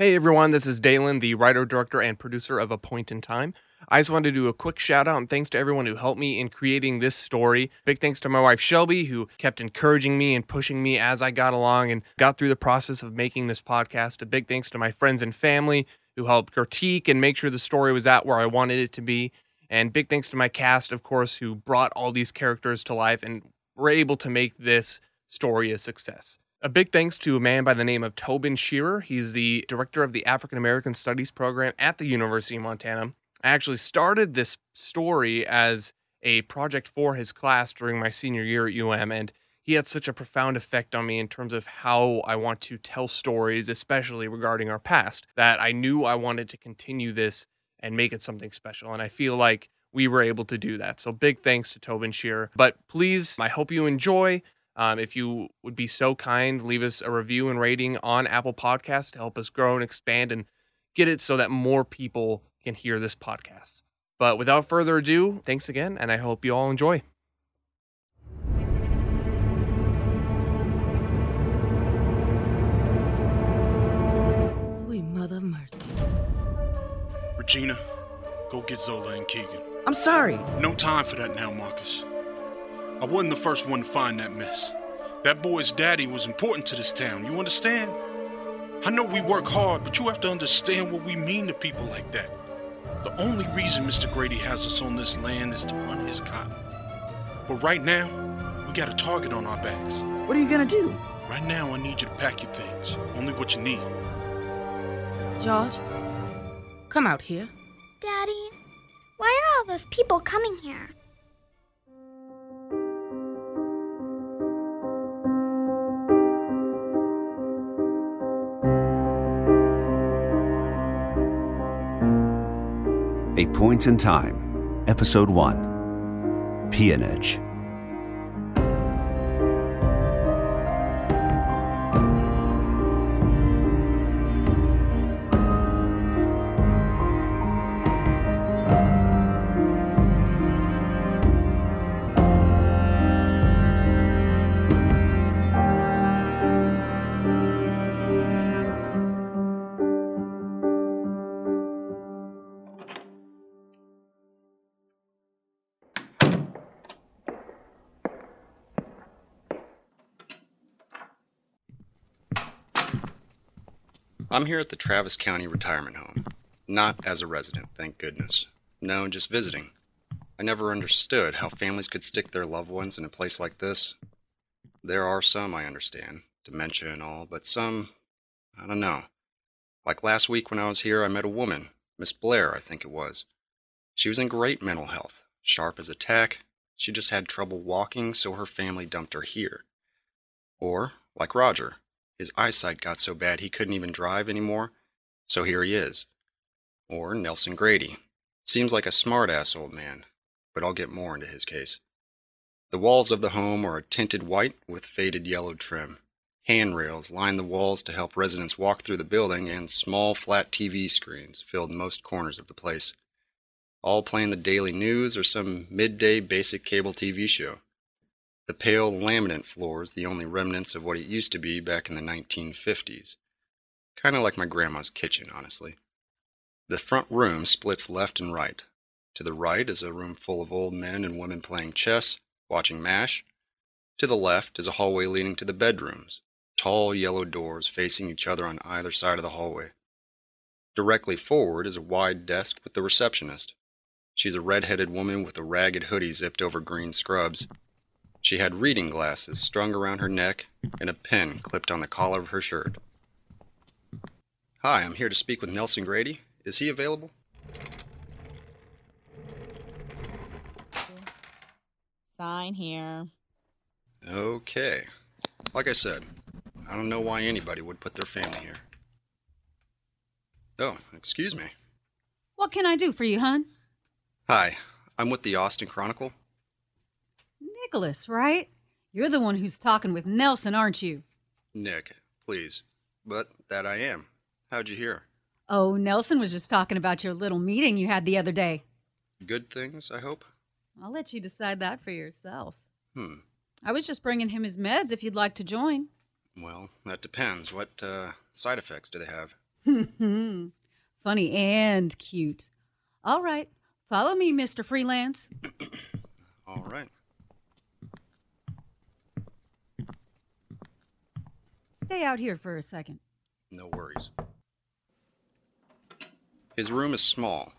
Hey everyone, this is Dalen, the writer, director, and producer of A Point in Time. I just wanted to do a quick shout out and thanks to everyone who helped me in creating this story. Big thanks to my wife Shelby, who kept encouraging me and pushing me as I got along and got through the process of making this podcast. A big thanks to my friends and family who helped critique and make sure the story was at where I wanted it to be. And big thanks to my cast, of course, who brought all these characters to life and were able to make this story a success. A big thanks to a man by the name of Tobin Shearer. He's the director of the African American Studies program at the University of Montana. I actually started this story as a project for his class during my senior year at UM, and he had such a profound effect on me in terms of how I want to tell stories, especially regarding our past, that I knew I wanted to continue this and make it something special. And I feel like we were able to do that. So big thanks to Tobin Shearer. But please, I hope you enjoy. Um, if you would be so kind, leave us a review and rating on Apple Podcasts to help us grow and expand and get it so that more people can hear this podcast. But without further ado, thanks again, and I hope you all enjoy. Sweet mother of mercy. Regina, go get Zola and Keegan. I'm sorry. No time for that now, Marcus. I wasn't the first one to find that mess. That boy's daddy was important to this town, you understand? I know we work hard, but you have to understand what we mean to people like that. The only reason Mr. Grady has us on this land is to run his cotton. But right now, we got a target on our backs. What are you gonna do? Right now, I need you to pack your things, only what you need. George, come out here. Daddy, why are all those people coming here? A Point in Time, Episode 1 Peonage. I'm here at the Travis County Retirement Home. Not as a resident, thank goodness. No, just visiting. I never understood how families could stick their loved ones in a place like this. There are some I understand, dementia and all, but some, I don't know. Like last week when I was here, I met a woman, Miss Blair, I think it was. She was in great mental health, sharp as a tack. She just had trouble walking, so her family dumped her here. Or, like Roger, his eyesight got so bad he couldn't even drive anymore, so here he is. Or Nelson Grady. Seems like a smart-ass old man, but I'll get more into his case. The walls of the home are tinted white with faded yellow trim. Handrails line the walls to help residents walk through the building, and small flat TV screens filled most corners of the place. All playing the daily news or some midday basic cable TV show. The pale laminate floors, the only remnants of what it used to be back in the 1950s. Kind of like my grandma's kitchen, honestly. The front room splits left and right. To the right is a room full of old men and women playing chess, watching MASH. To the left is a hallway leading to the bedrooms, tall yellow doors facing each other on either side of the hallway. Directly forward is a wide desk with the receptionist. She's a red-headed woman with a ragged hoodie zipped over green scrubs. She had reading glasses strung around her neck and a pen clipped on the collar of her shirt. Hi, I'm here to speak with Nelson Grady. Is he available? Sign here. Okay. Like I said, I don't know why anybody would put their family here. Oh, excuse me. What can I do for you, hon? Hi, I'm with the Austin Chronicle. Nicholas, right? You're the one who's talking with Nelson, aren't you? Nick, please. But that I am. How'd you hear? Oh, Nelson was just talking about your little meeting you had the other day. Good things, I hope? I'll let you decide that for yourself. Hmm. I was just bringing him his meds if you'd like to join. Well, that depends. What uh, side effects do they have? Hm. Funny and cute. All right, follow me, Mr. Freelance. All right. Stay out here for a second. No worries. His room is small.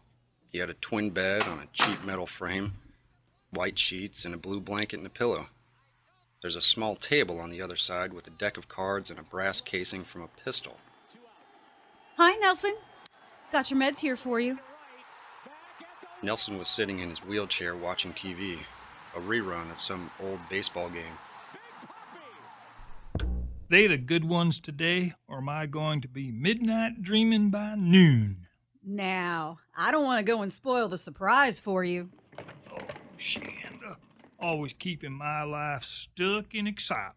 He had a twin bed on a cheap metal frame, white sheets, and a blue blanket and a pillow. There's a small table on the other side with a deck of cards and a brass casing from a pistol. Hi, Nelson. Got your meds here for you. Nelson was sitting in his wheelchair watching TV, a rerun of some old baseball game. They the good ones today, or am I going to be midnight dreaming by noon? Now, I don't want to go and spoil the surprise for you. Oh, Shanda, always keeping my life stuck in excitement.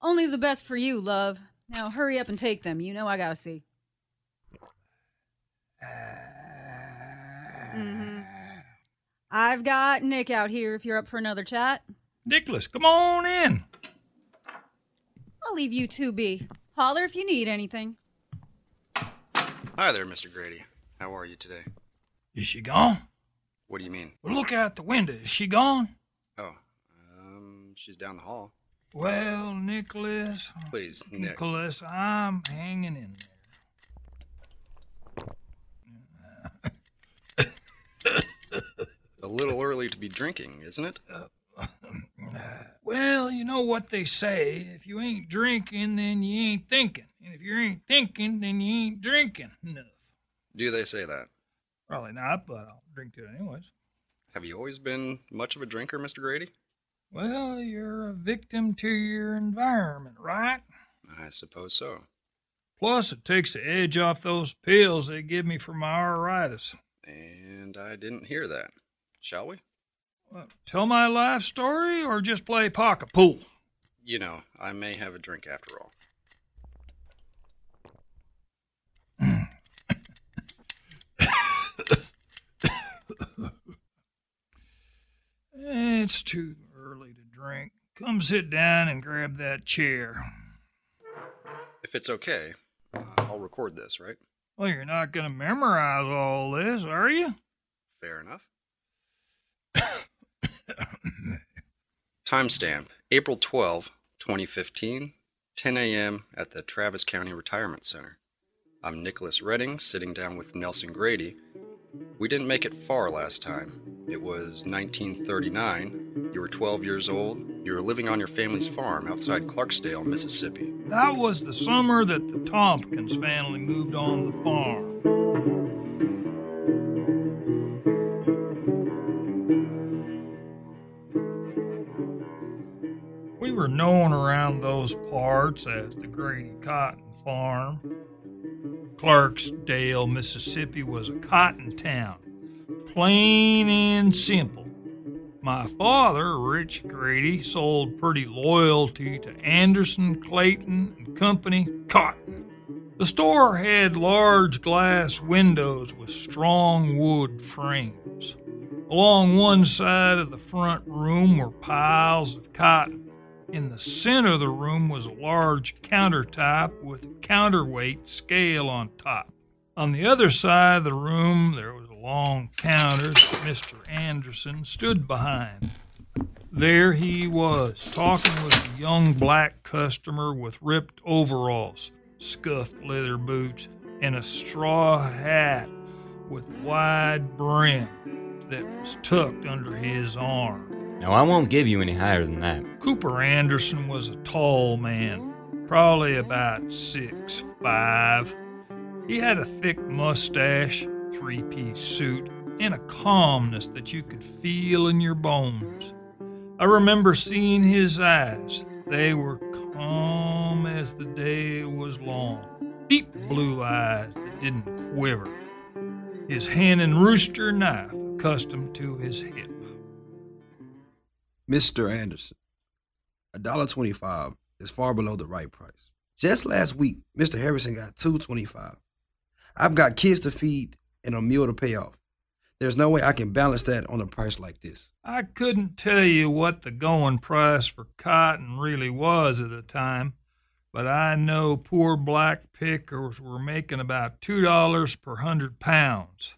Only the best for you, love. Now hurry up and take them. You know I gotta see. hmm I've got Nick out here if you're up for another chat. Nicholas, come on in. I'll leave you two be. Holler if you need anything. Hi there, Mr. Grady. How are you today? Is she gone? What do you mean? Well, look out the window. Is she gone? Oh, um, she's down the hall. Well, Nicholas. Please, Nick. Nicholas, I'm hanging in there. A little early to be drinking, isn't it? there. Well, you know what they say. If you ain't drinking, then you ain't thinking. And if you ain't thinking, then you ain't drinking enough. Do they say that? Probably not, but I'll drink to it anyways. Have you always been much of a drinker, Mr. Grady? Well, you're a victim to your environment, right? I suppose so. Plus, it takes the edge off those pills they give me for my arthritis. And I didn't hear that. Shall we? Tell my life story or just play pocket pool? You know, I may have a drink after all. It's too early to drink. Come sit down and grab that chair. If it's okay, uh, I'll record this, right? Well, you're not going to memorize all this, are you? Fair enough. Timestamp April 12, 2015, 10 a.m. at the Travis County Retirement Center. I'm Nicholas Redding, sitting down with Nelson Grady. We didn't make it far last time. It was 1939. You were 12 years old. You were living on your family's farm outside Clarksdale, Mississippi. That was the summer that the Tompkins family moved on the farm. Were known around those parts as the Grady Cotton Farm. Clarksdale, Mississippi was a cotton town, plain and simple. My father, Rich Grady, sold pretty loyalty to Anderson, Clayton and Company cotton. The store had large glass windows with strong wood frames. Along one side of the front room were piles of cotton. In the center of the room was a large countertop with a counterweight scale on top. On the other side of the room, there was a long counter that Mr. Anderson stood behind. There he was, talking with a young black customer with ripped overalls, scuffed leather boots, and a straw hat with wide brim that was tucked under his arm. No, I won't give you any higher than that. Cooper Anderson was a tall man, probably about six five. He had a thick mustache, three piece suit, and a calmness that you could feel in your bones. I remember seeing his eyes. They were calm as the day was long, deep blue eyes that didn't quiver. His hen and rooster knife accustomed to his hip. Mr. Anderson, a dollar twenty-five is far below the right price. Just last week, Mr. Harrison got two twenty-five. I've got kids to feed and a meal to pay off. There's no way I can balance that on a price like this. I couldn't tell you what the going price for cotton really was at the time, but I know poor black pickers were making about $2 per hundred pounds.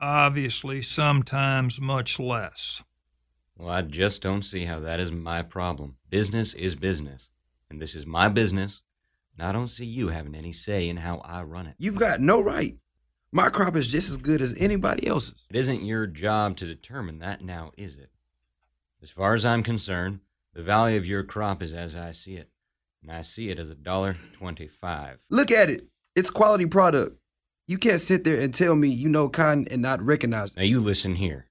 Obviously, sometimes much less. Well, I just don't see how that is my problem. Business is business, and this is my business, and I don't see you having any say in how I run it. You've got no right. My crop is just as good as anybody else's. It isn't your job to determine that now, is it? As far as I'm concerned, the value of your crop is as I see it, and I see it as a dollar twenty-five. Look at it. It's quality product. You can't sit there and tell me you know cotton and not recognize it. Now you listen here.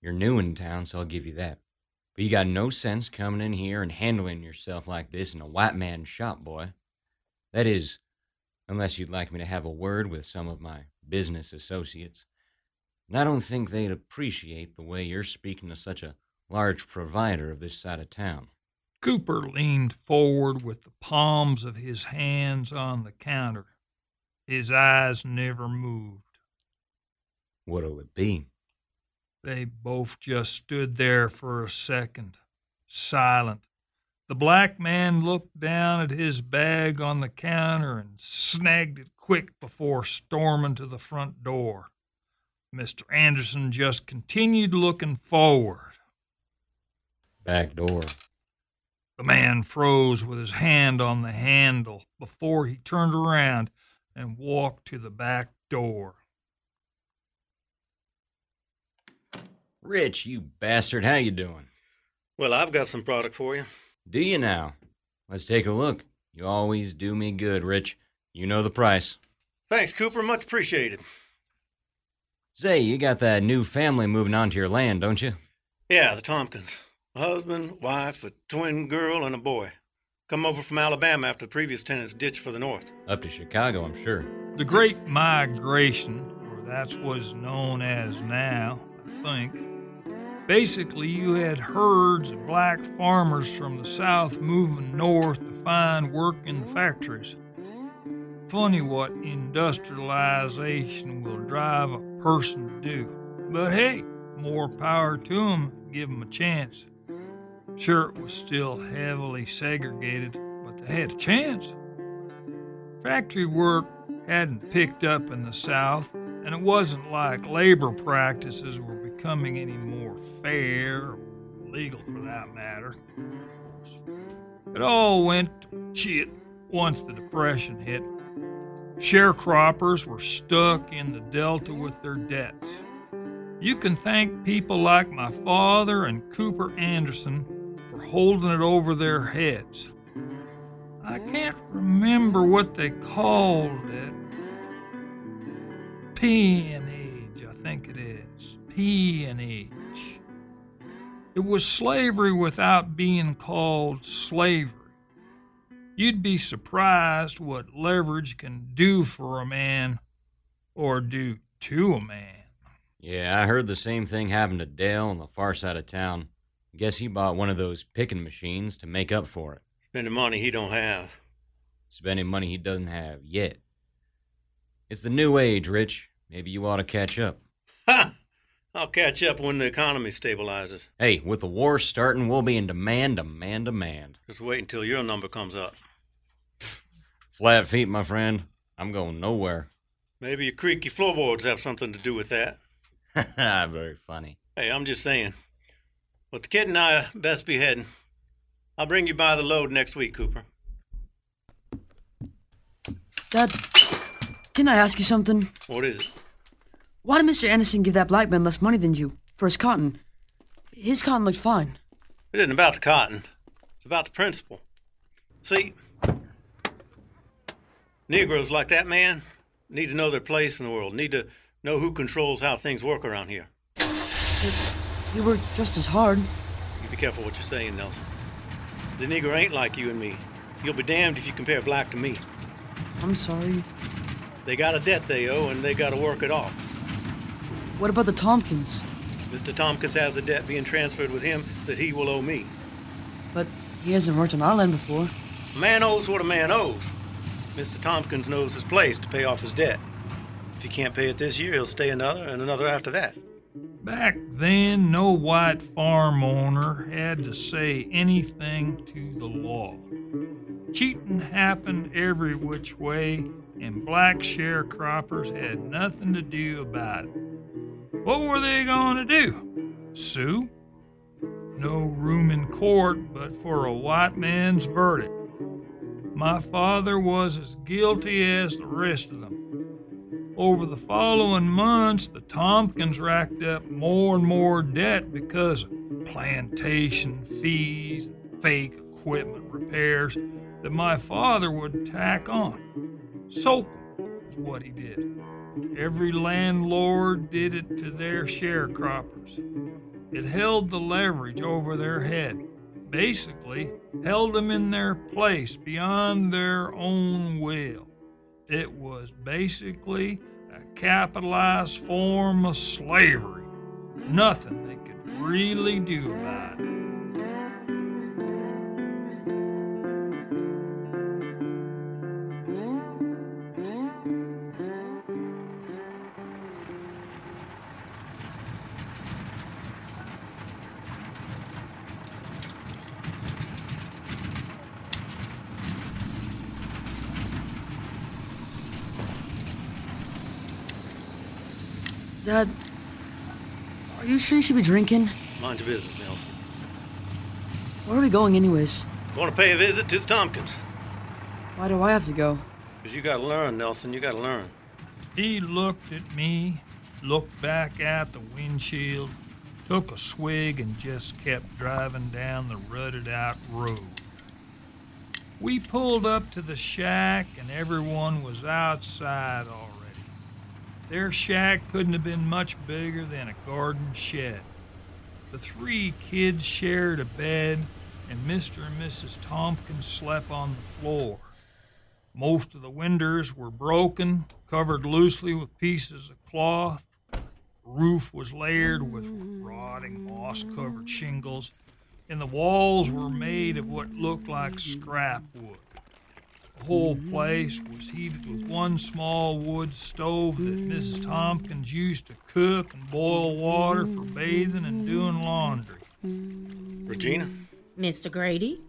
You're new in town, so I'll give you that. But you got no sense coming in here and handling yourself like this in a white man's shop, boy. That is, unless you'd like me to have a word with some of my business associates. And I don't think they'd appreciate the way you're speaking to such a large provider of this side of town. Cooper leaned forward with the palms of his hands on the counter. His eyes never moved. What'll it be? They both just stood there for a second, silent. The black man looked down at his bag on the counter and snagged it quick before storming to the front door. Mr. Anderson just continued looking forward. Back door. The man froze with his hand on the handle before he turned around and walked to the back door. Rich, you bastard, how you doing? Well, I've got some product for you. Do you now? Let's take a look. You always do me good, Rich. You know the price. Thanks, Cooper. Much appreciated. Say, you got that new family moving onto your land, don't you? Yeah, the Tompkins. A husband, wife, a twin girl, and a boy. Come over from Alabama after the previous tenants ditched for the north. Up to Chicago, I'm sure. The Great Migration, or that's what's known as now, I think. Basically, you had herds of black farmers from the South moving north to find work in the factories. Funny what industrialization will drive a person to do. But hey, more power to 'em. give 'em a chance. Sure, it was still heavily segregated, but they had a chance. Factory work hadn't picked up in the South, and it wasn't like labor practices were becoming any more fair or legal for that matter. It all went shit once the Depression hit. Sharecroppers were stuck in the Delta with their debts. You can thank people like my father and Cooper Anderson for holding it over their heads. I can't remember what they called it. Peonage, I think it is. Peonage. It was slavery without being called slavery. You'd be surprised what leverage can do for a man or do to a man. Yeah, I heard the same thing happen to Dale on the far side of town. Guess he bought one of those picking machines to make up for it. Spending money he don't have. Spending money he doesn't have yet. It's the new age, Rich. Maybe you ought to catch up. Ha! I'll catch up when the economy stabilizes. Hey, with the war starting, we'll be in demand, demand, demand. Just wait until your number comes up. Flat feet, my friend. I'm going nowhere. Maybe your creaky floorboards have something to do with that. Very funny. Hey, I'm just saying. But the kid and I best be heading. I'll bring you by the load next week, Cooper. Dad, can I ask you something? What is it? Why did Mr. Anderson give that black man less money than you for his cotton? His cotton looked fine. It isn't about the cotton. It's about the principle. See, Negroes like that man need to know their place in the world, need to know who controls how things work around here. You work just as hard. You be careful what you're saying, Nelson. The Negro ain't like you and me. You'll be damned if you compare black to me. I'm sorry. They got a debt they owe, and they got to work it off. What about the Tompkins? Mr. Tompkins has a debt being transferred with him that he will owe me. But he hasn't worked on our land before. A man owes what a man owes. Mr. Tompkins knows his place to pay off his debt. If he can't pay it this year, he'll stay another and another after that. Back then, no white farm owner had to say anything to the law. Cheating happened every which way, and black sharecroppers had nothing to do about it. What were they going to do? Sue? No room in court but for a white man's verdict. My father was as guilty as the rest of them. Over the following months, the Tompkins racked up more and more debt because of plantation fees, fake equipment repairs that my father would tack on. Soak 'em is what he did. Every landlord did it to their sharecroppers. It held the leverage over their head. Basically, held them in their place beyond their own will. It was basically a capitalized form of slavery. Nothing they could really do about it. Dad, are you sure you should be drinking? Mind your business, Nelson. Where are we going, anyways? Going to pay a visit to the Tompkins. Why do I have to go? Because you gotta learn, Nelson. You gotta learn. He looked at me, looked back at the windshield, took a swig, and just kept driving down the rutted out road. We pulled up to the shack, and everyone was outside already. Their shack couldn't have been much bigger than a garden shed. The three kids shared a bed, and Mr. and Mrs. Tompkins slept on the floor. Most of the windows were broken, covered loosely with pieces of cloth. The roof was layered with rotting moss covered shingles, and the walls were made of what looked like scrap wood. The whole place was heated with one small wood stove that Mrs. Tompkins used to cook and boil water for bathing and doing laundry. Regina? Mr. Grady?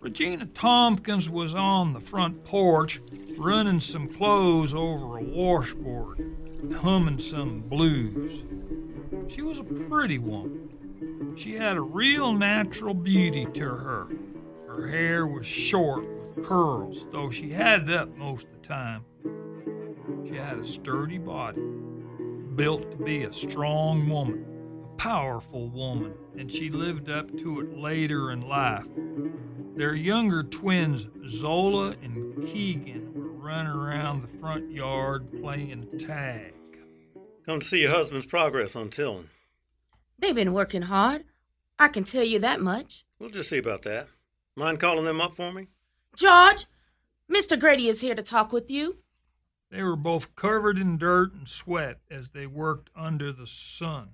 Regina Tompkins was on the front porch running some clothes over a washboard humming some blues. She was a pretty woman. She had a real natural beauty to her. Her hair was short with curls, though she had it up most of the time. She had a sturdy body, built to be a strong woman, a powerful woman, and she lived up to it later in life. Their younger twins, Zola and Keegan, were running around the front yard playing tag. Come to see your husband's progress on tilling. They've been working hard. I can tell you that much. We'll just see about that. Mind calling them up for me? George, Mr. Grady is here to talk with you. They were both covered in dirt and sweat as they worked under the sun.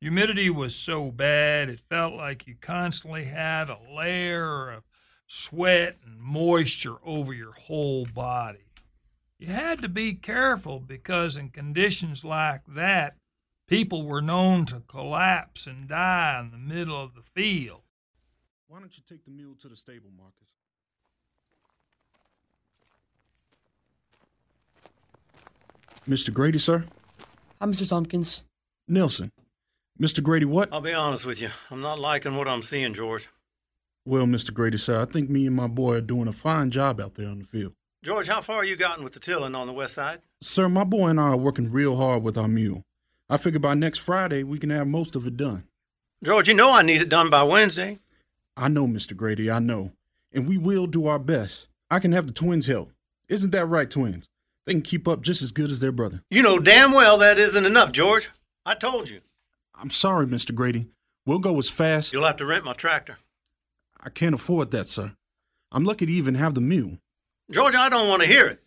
Humidity was so bad it felt like you constantly had a layer of sweat and moisture over your whole body. You had to be careful because in conditions like that, people were known to collapse and die in the middle of the field. Why don't you take the mule to the stable, Marcus? Mr. Grady, sir? I'm Mr. Tompkins. Nelson. Mr. Grady, what? I'll be honest with you. I'm not liking what I'm seeing, George. Well, Mr. Grady, sir, I think me and my boy are doing a fine job out there on the field. George, how far are you gotten with the tilling on the west side? Sir, my boy and I are working real hard with our mule. I figure by next Friday we can have most of it done. George, you know I need it done by Wednesday. I know, Mr. Grady, I know. And we will do our best. I can have the twins help. Isn't that right, twins? They can keep up just as good as their brother. You know damn well that isn't enough, George. I told you. I'm sorry, Mr. Grady. We'll go as fast. You'll have to rent my tractor. I can't afford that, sir. I'm lucky to even have the mule. George, I don't want to hear it.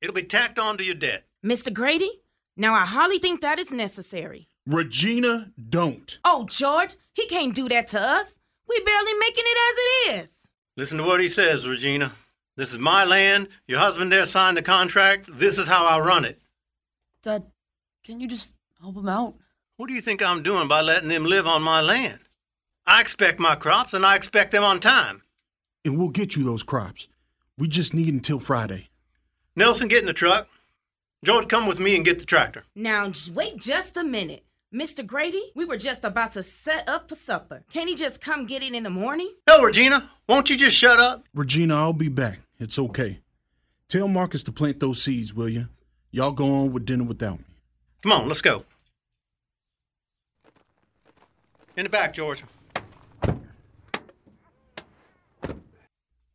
It'll be tacked on to your debt. Mr. Grady? Now, I hardly think that is necessary. Regina, don't. Oh, George, he can't do that to us. We're barely making it as it is. Listen to what he says, Regina. This is my land. Your husband there signed the contract. This is how I run it. Dad, can you just help him out? What do you think I'm doing by letting them live on my land? I expect my crops and I expect them on time. and we'll get you those crops. We just need until Friday. Nelson, get in the truck. George, come with me and get the tractor. Now, j- wait just a minute. Mr. Grady, we were just about to set up for supper. Can't he just come get it in the morning? Hell, Regina, won't you just shut up? Regina, I'll be back. It's okay. Tell Marcus to plant those seeds, will you? Y'all go on with dinner without me. Come on, let's go. In the back, George.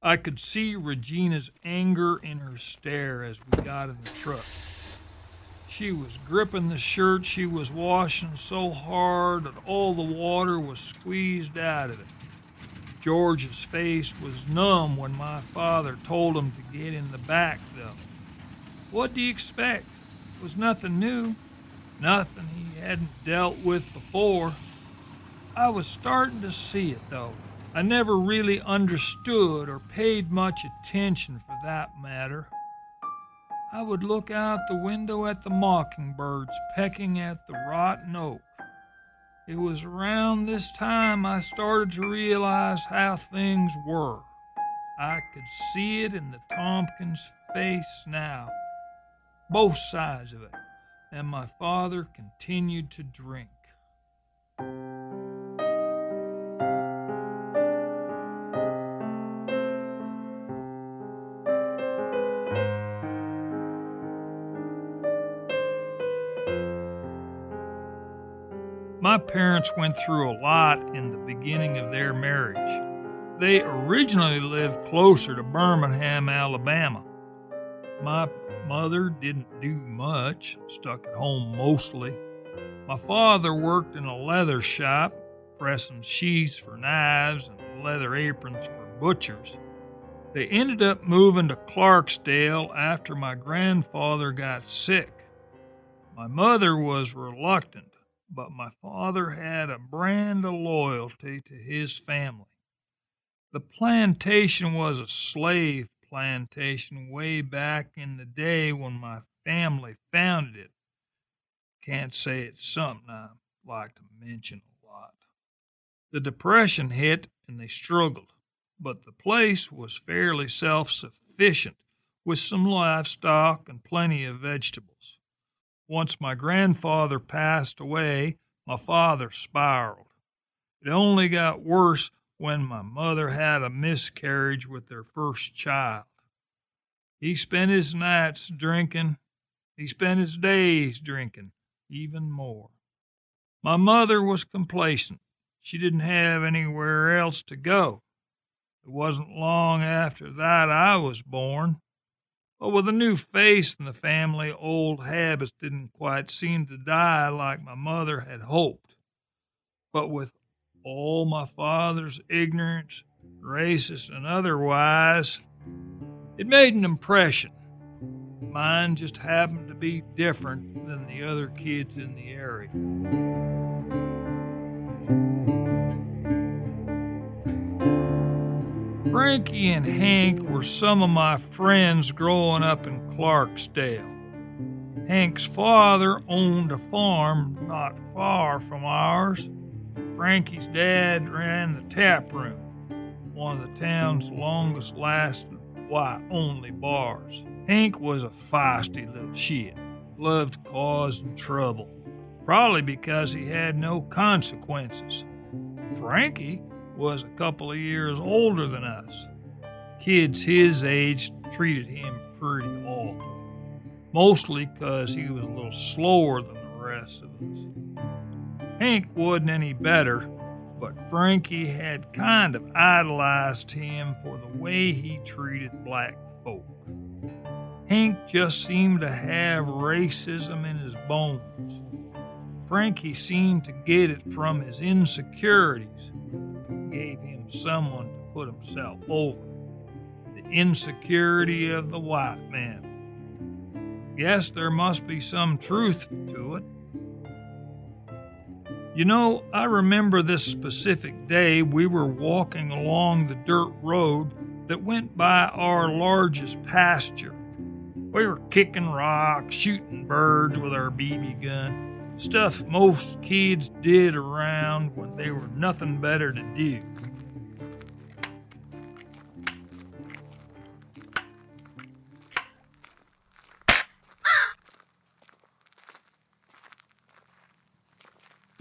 I could see Regina's anger in her stare as we got in the truck. She was gripping the shirt she was washing so hard that all the water was squeezed out of it. George's face was numb when my father told him to get in the back, though. What do you expect? It was nothing new, nothing he hadn't dealt with before. I was starting to see it, though. I never really understood or paid much attention for that matter. I would look out the window at the mockingbirds pecking at the rotten oak. It was around this time I started to realize how things were. I could see it in the Tompkins face now, both sides of it, and my father continued to drink. My parents went through a lot in the beginning of their marriage. They originally lived closer to Birmingham, Alabama. My mother didn't do much, stuck at home mostly. My father worked in a leather shop, pressing sheaths for knives and leather aprons for butchers. They ended up moving to Clarksdale after my grandfather got sick. My mother was reluctant but my father had a brand of loyalty to his family. The plantation was a slave plantation way back in the day when my family founded it. Can't say it's something I like to mention a lot. The Depression hit and they struggled, but the place was fairly self sufficient with some livestock and plenty of vegetables. Once my grandfather passed away, my father spiraled. It only got worse when my mother had a miscarriage with their first child. He spent his nights drinking, he spent his days drinking, even more. My mother was complacent. She didn't have anywhere else to go. It wasn't long after that I was born. But with a new face in the family, old habits didn't quite seem to die like my mother had hoped. But with all my father's ignorance, racist and otherwise, it made an impression. Mine just happened to be different than the other kids in the area. Frankie and Hank were some of my friends growing up in Clarksdale. Hank's father owned a farm not far from ours. Frankie's dad ran the tap room, one of the town's longest lasting white only bars. Hank was a feisty little shit, loved causing trouble, probably because he had no consequences. Frankie was a couple of years older than us. Kids his age treated him pretty awful, mostly 'cause he was a little slower than the rest of us. Hank wasn't any better, but Frankie had kind of idolized him for the way he treated black folk. Hank just seemed to have racism in his bones. Frankie seemed to get it from his insecurities someone to put himself over. The insecurity of the white man. Yes, there must be some truth to it. You know, I remember this specific day we were walking along the dirt road that went by our largest pasture. We were kicking rocks, shooting birds with our BB gun stuff most kids did around when they were nothing better to do.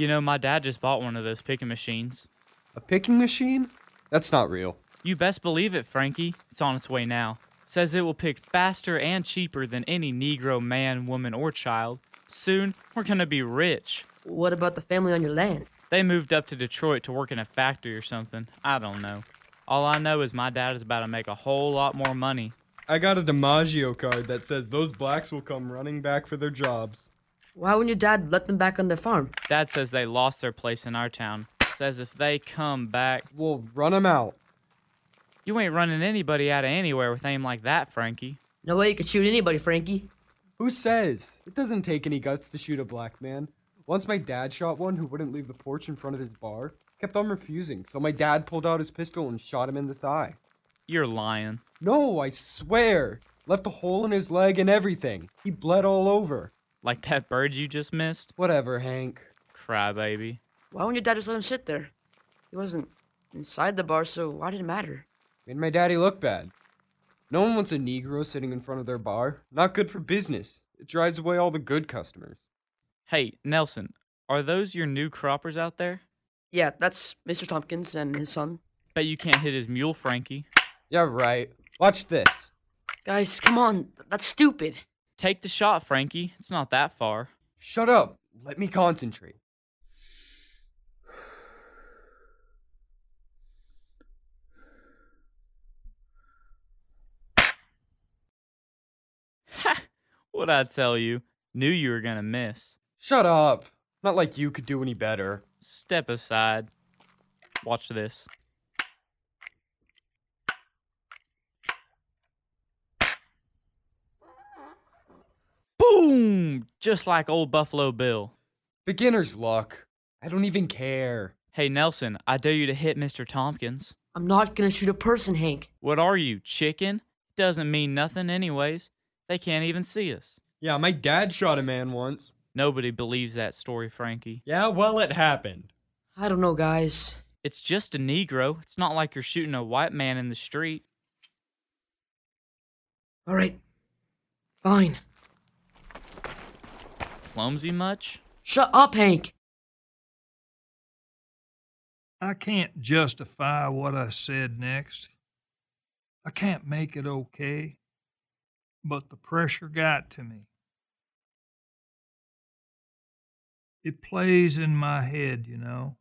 You know, my dad just bought one of those picking machines. A picking machine? That's not real. You best believe it, Frankie. It's on its way now. Says it will pick faster and cheaper than any Negro man, woman, or child. Soon, we're gonna be rich. What about the family on your land? They moved up to Detroit to work in a factory or something. I don't know. All I know is my dad is about to make a whole lot more money. I got a DiMaggio card that says those blacks will come running back for their jobs. Why wouldn't your dad let them back on their farm? Dad says they lost their place in our town. Says if they come back, we'll run them out. You ain't running anybody out of anywhere with aim like that, Frankie. No way you could shoot anybody, Frankie. Who says? It doesn't take any guts to shoot a black man. Once my dad shot one who wouldn't leave the porch in front of his bar. Kept on refusing, so my dad pulled out his pistol and shot him in the thigh. You're lying. No, I swear. Left a hole in his leg and everything. He bled all over. Like that bird you just missed? Whatever, Hank. Crybaby. Why wouldn't your dad just let him sit there? He wasn't inside the bar, so why did it matter? Made my daddy look bad. No one wants a Negro sitting in front of their bar. Not good for business. It drives away all the good customers. Hey, Nelson, are those your new croppers out there? Yeah, that's Mr. Tompkins and his son. Bet you can't hit his mule, Frankie. Yeah, right. Watch this. Guys, come on. That's stupid. Take the shot, Frankie. It's not that far. Shut up. Let me concentrate. Ha! What'd I tell you? Knew you were gonna miss. Shut up. Not like you could do any better. Step aside. Watch this. Boom! Just like old Buffalo Bill. Beginner's luck. I don't even care. Hey, Nelson, I dare you to hit Mr. Tompkins. I'm not gonna shoot a person, Hank. What are you, chicken? Doesn't mean nothing, anyways. They can't even see us. Yeah, my dad shot a man once. Nobody believes that story, Frankie. Yeah, well, it happened. I don't know, guys. It's just a Negro. It's not like you're shooting a white man in the street. All right. Fine. Clumsy much? Shut up, Hank. I can't justify what I said next. I can't make it okay, but the pressure got to me. It plays in my head, you know.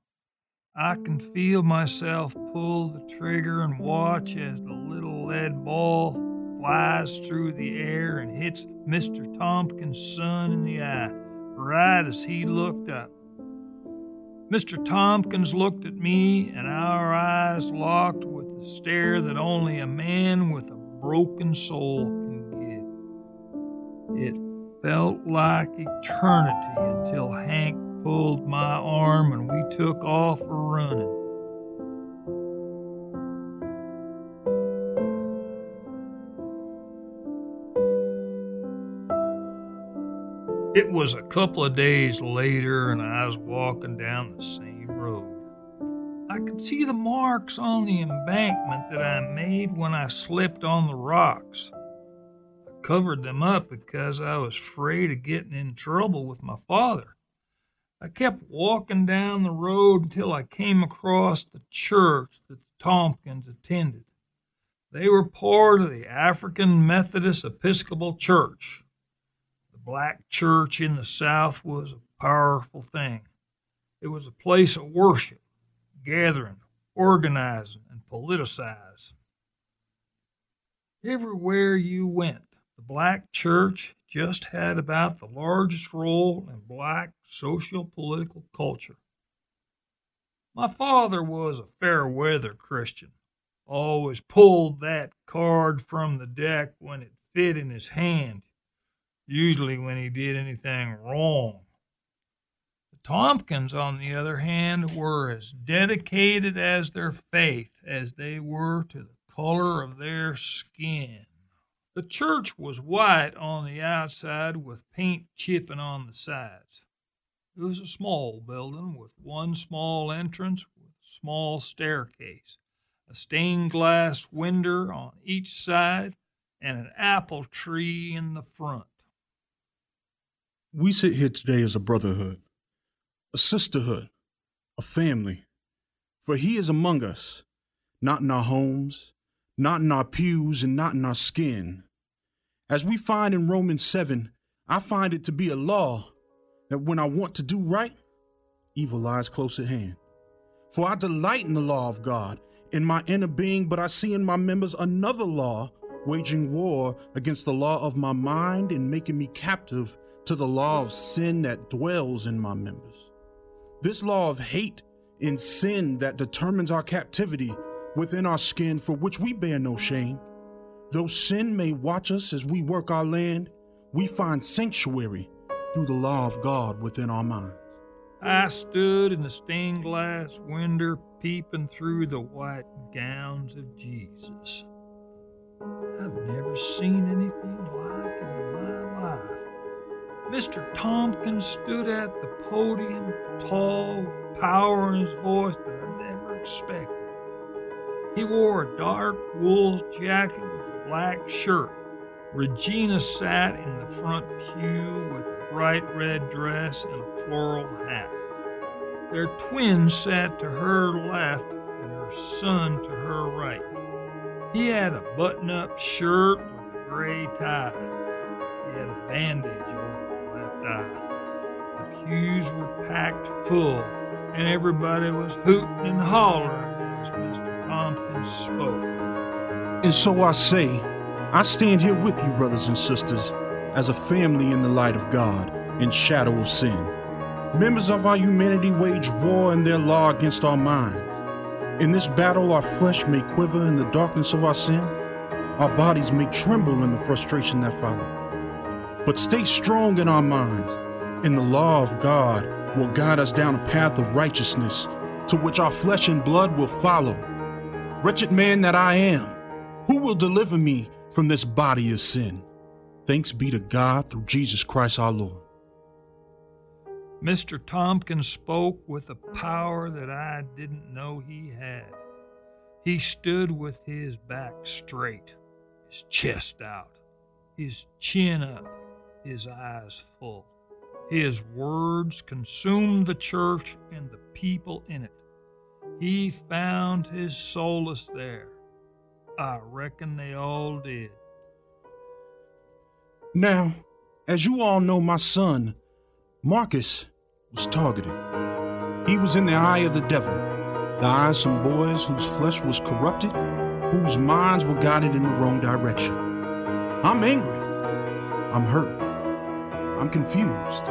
I can feel myself pull the trigger and watch as the little lead ball flies through the air and hits Mr. Tompkins' son in the eye, right as he looked up. Mr. Tompkins looked at me, and our eyes locked with the stare that only a man with a broken soul can give. It felt like eternity until Hank pulled my arm and we took off running. It was a couple of days later, and I was walking down the same road. I could see the marks on the embankment that I made when I slipped on the rocks. I covered them up because I was afraid of getting in trouble with my father. I kept walking down the road until I came across the church that the Tompkins attended. They were part of the African Methodist Episcopal Church. Black church in the South was a powerful thing. It was a place of worship, gathering, organizing, and politicizing. Everywhere you went, the black church just had about the largest role in black social political culture. My father was a fair weather Christian, always pulled that card from the deck when it fit in his hand, usually when he did anything wrong. The Tompkins, on the other hand, were as dedicated as their faith as they were to the color of their skin. The church was white on the outside with paint chipping on the sides. It was a small building with one small entrance with a small staircase, a stained glass window on each side, and an apple tree in the front. We sit here today as a brotherhood, a sisterhood, a family. For he is among us, not in our homes, not in our pews, and not in our skin. As we find in Romans 7, I find it to be a law that when I want to do right, evil lies close at hand. For I delight in the law of God in my inner being, but I see in my members another law waging war against the law of my mind and making me captive to the law of sin that dwells in my members. This law of hate and sin that determines our captivity within our skin, for which we bear no shame. Though sin may watch us as we work our land, we find sanctuary through the law of God within our minds. I stood in the stained glass window peeping through the white gowns of Jesus. I've never seen anything like it. Mr. Tompkins stood at the podium, tall, power in his voice that I never expected. He wore a dark wool jacket with a black shirt. Regina sat in the front pew with a bright red dress and a floral hat. Their twin sat to her left and her son to her right. He had a button up shirt with a gray tie. He had a bandage over The pews were packed full, and everybody was hooting and hollering as Mr. Tompkins spoke. And so I say, I stand here with you, brothers and sisters, as a family in the light of God and shadow of sin. Members of our humanity wage war in their law against our minds. In this battle, our flesh may quiver in the darkness of our sin, our bodies may tremble in the frustration that follows. But stay strong in our minds, and the law of God will guide us down a path of righteousness to which our flesh and blood will follow. Wretched man that I am, who will deliver me from this body of sin? Thanks be to God through Jesus Christ our Lord. Mr. Tompkins spoke with a power that I didn't know he had. He stood with his back straight, his chest out, his chin up, his eyes full. His words consumed the church and the people in it. He found his solace there. I reckon they all did. Now, as you all know, my son, Marcus, was targeted. He was in the eye of the devil, the eye of some boys whose flesh was corrupted, whose minds were guided in the wrong direction. I'm angry. I'm hurt. I'm confused,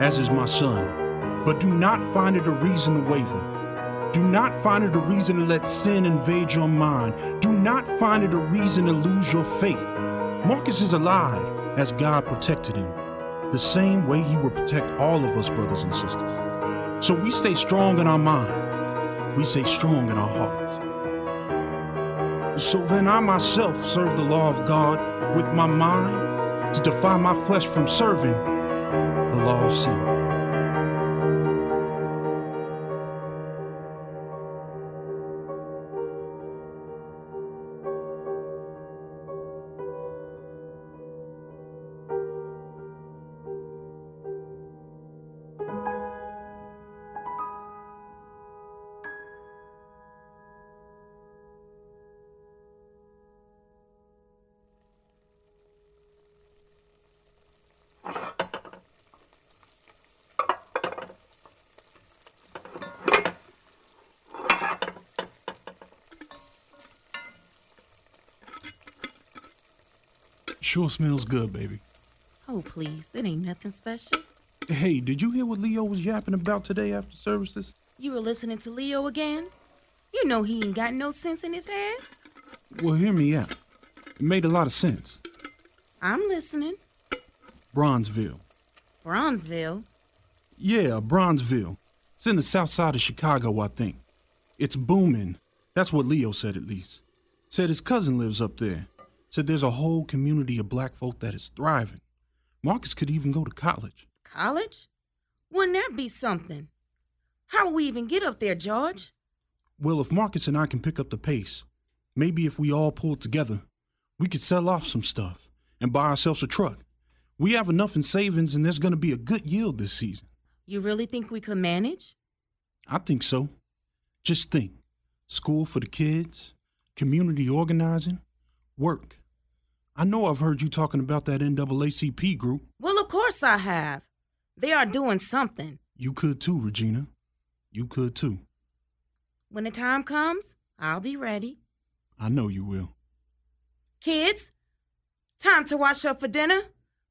as is my son. But do not find it a reason to waver. Do not find it a reason to let sin invade your mind. Do not find it a reason to lose your faith. Marcus is alive as God protected him, the same way he will protect all of us, brothers and sisters. So we stay strong in our minds, we stay strong in our hearts. So then I myself serve the law of God with my mind to defy my flesh from serving the law of sin. Sure smells good, baby. Oh, please. It ain't nothing special. Hey, did you hear what Leo was yapping about today after services? You were listening to Leo again? You know he ain't got no sense in his head. Well, hear me out. It made a lot of sense. I'm listening. Bronzeville. Bronzeville? Yeah, Bronzeville. It's in the south side of Chicago, I think. It's booming. That's what Leo said, at least. Said his cousin lives up there. Said there's a whole community of black folk that is thriving. Marcus could even go to college. College? Wouldn't that be something? How will we even get up there, George? Well, if Marcus and I can pick up the pace, maybe if we all pull together, we could sell off some stuff and buy ourselves a truck. We have enough in savings and there's going to be a good yield this season. You really think we could manage? I think so. Just think school for the kids, community organizing, work. I know I've heard you talking about that NAACP group. Well, of course I have. They are doing something. You could too, Regina. You could too. When the time comes, I'll be ready. I know you will. Kids, time to wash up for dinner.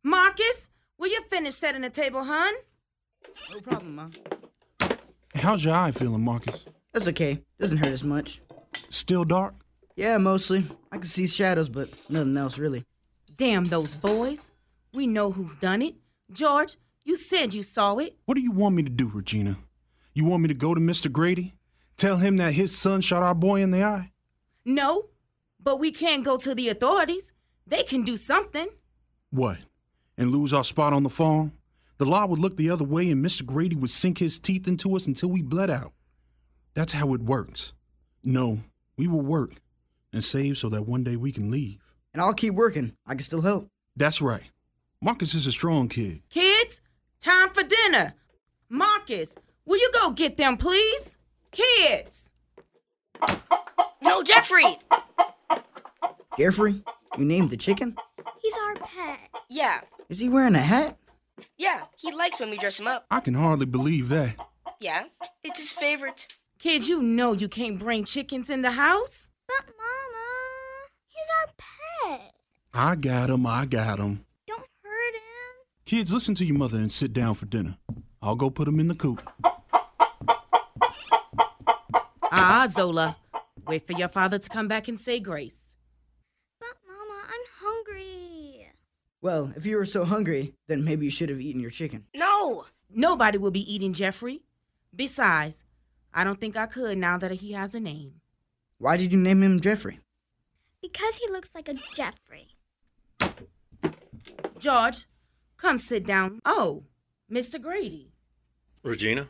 Marcus, will you finish setting the table, hon? No problem, Ma. How's your eye feeling, Marcus? That's okay. Doesn't hurt as much. Still dark? Yeah, mostly. I can see shadows, but nothing else really. Damn those boys. We know who's done it. George, you said you saw it. What do you want me to do, Regina? You want me to go to Mr. Grady? Tell him that his son shot our boy in the eye? No, but we can't go to the authorities. They can do something. What? And lose our spot on the farm? The law would look the other way and Mr. Grady would sink his teeth into us until we bled out. That's how it works. No, we will work and save so that one day we can leave. And I'll keep working. I can still help. That's right. Marcus is a strong kid. Kids, time for dinner. Marcus, will you go get them, please? Kids! No, Jeffrey! Jeffrey, you named the chicken? He's our pet. Yeah, Is he wearing a hat? yeah, he likes when we dress him up. I can hardly believe that. Yeah, it's his favorite. Kids, you know you can't bring chickens in the house. But Mama, he's our pet. I got him, I got him. Don't hurt him. Kids, listen to your mother and sit down for dinner. I'll go put him in the coop. Ah, Zola. Wait for your father to come back and say grace. But Mama, I'm hungry. Well, if you were so hungry, then maybe you should have eaten your chicken. No! Nobody will be eating Jeffrey. Besides, I don't think I could now that he has a name. Why did you name him Jeffrey? Because he looks like a Jeffrey. George, come sit down. Oh, Mr. Grady. Regina,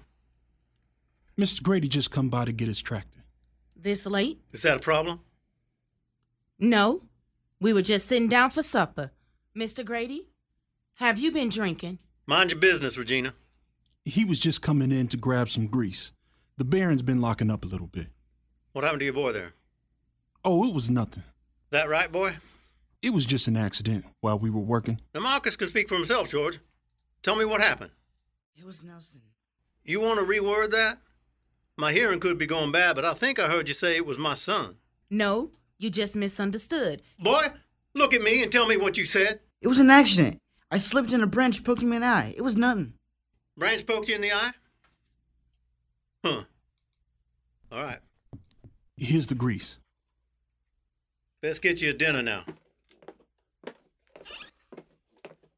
Mr. Grady just come by to get his tractor. This late? is that a problem? No. We were just sitting down for supper. Mr. Grady, have you been drinking? Mind your business, Regina. He was just coming in to grab some grease. The Baron's been locking up a little bit. What happened to your boy there? Oh, it was nothing. That right, boy? It was just an accident while we were working. Now, Marcus can speak for himself, George. Tell me what happened. It was Nelson. You want to reword that? My hearing could be going bad, but I think I heard you say it was my son. No, you just misunderstood. Boy, look at me and tell me what you said. It was an accident. I slipped and a branch poked him in the eye. It was nothing. Branch poked you in the eye? Huh. All right. Here's the grease. Best get you a dinner now.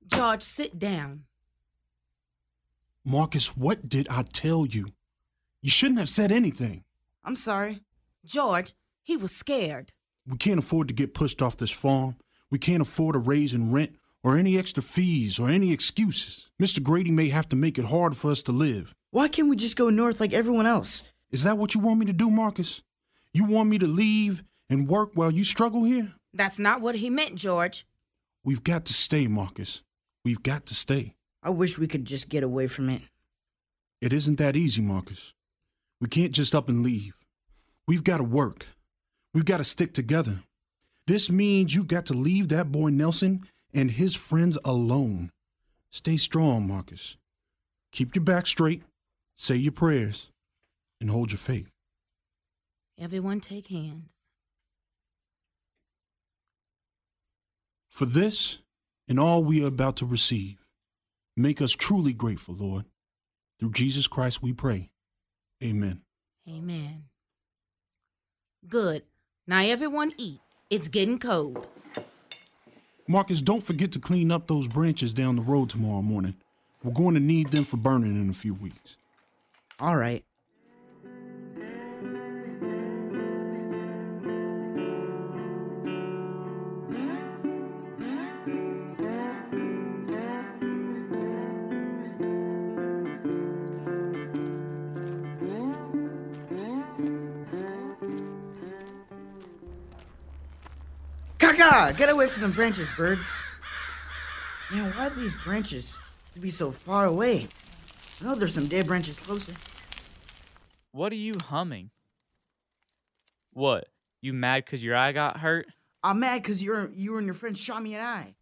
George, sit down. Marcus, what did I tell you? You shouldn't have said anything. I'm sorry. George, he was scared. We can't afford to get pushed off this farm. We can't afford a raise in rent or any extra fees or any excuses. Mr. Grady may have to make it hard for us to live. Why can't we just go north like everyone else? Is that what you want me to do, Marcus? You want me to leave and work while you struggle here? That's not what he meant, George. We've got to stay, Marcus. We've got to stay. I wish we could just get away from it. It isn't that easy, Marcus. We can't just up and leave. We've got to work. We've got to stick together. This means you've got to leave that boy Nelson and his friends alone. Stay strong, Marcus. Keep your back straight, say your prayers, and hold your faith. Everyone take hands. For this and all we are about to receive, make us truly grateful, Lord. Through Jesus Christ we pray. Amen. Amen. Good. Now everyone eat. It's getting cold. Marcus, don't forget to clean up those branches down the road tomorrow morning. We're going to need them for burning in a few weeks. All right. Get away from the branches, birds. Man, why do these branches have to be so far away? I know there's some dead branches closer. What are you humming? What? You mad 'cause your eye got hurt? I'm mad because you're you and your friend shot me an eye.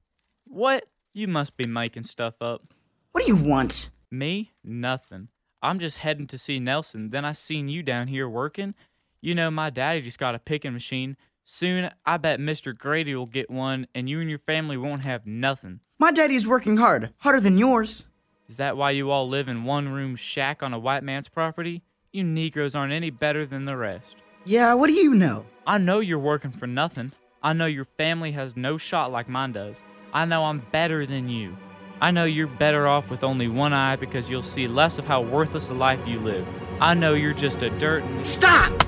What? You must be making stuff up. What do you want? Me? Nothing. I'm just heading to see Nelson. Then I seen you down here working. You know, my daddy just got a picking machine. Soon, I bet Mr. Grady will get one, and you and your family won't have nothing. My daddy's working hard, harder than yours. Is that why you all live in one room shack on a white man's property? You Negroes aren't any better than the rest. Yeah, what do you know? I know you're working for nothing. I know your family has no shot like mine does. I know I'm better than you. I know you're better off with only one eye because you'll see less of how worthless a life you live. I know you're just a dirt. Stop!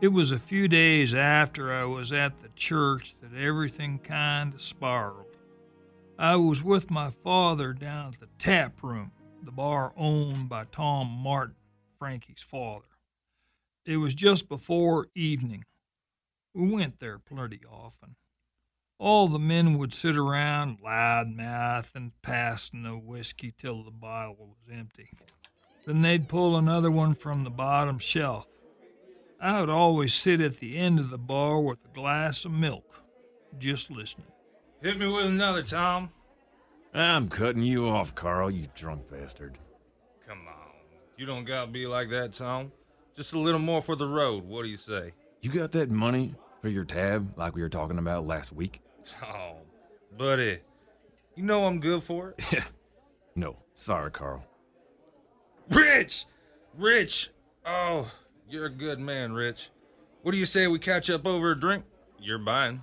It was a few days after I was at the church that everything kind of spiraled. I was with my father down at the tap room, the bar owned by Tom Martin, Frankie's father. It was just before evening. We went there plenty often. All the men would sit around, loud mouth and passing the whiskey till the bottle was empty. Then they'd pull another one from the bottom shelf. I would always sit at the end of the bar with a glass of milk, just listening. Hit me with another, Tom. I'm cutting you off, Carl, you drunk bastard. Come on. You don't gotta be like that, Tom. Just a little more for the road. What do you say? You got that money for your tab like we were talking about last week? Oh, buddy. You know I'm good for it. Yeah. No, sorry, Carl. Rich! Rich! Oh, you're a good man, Rich. What do you say we catch up over a drink? You're buying.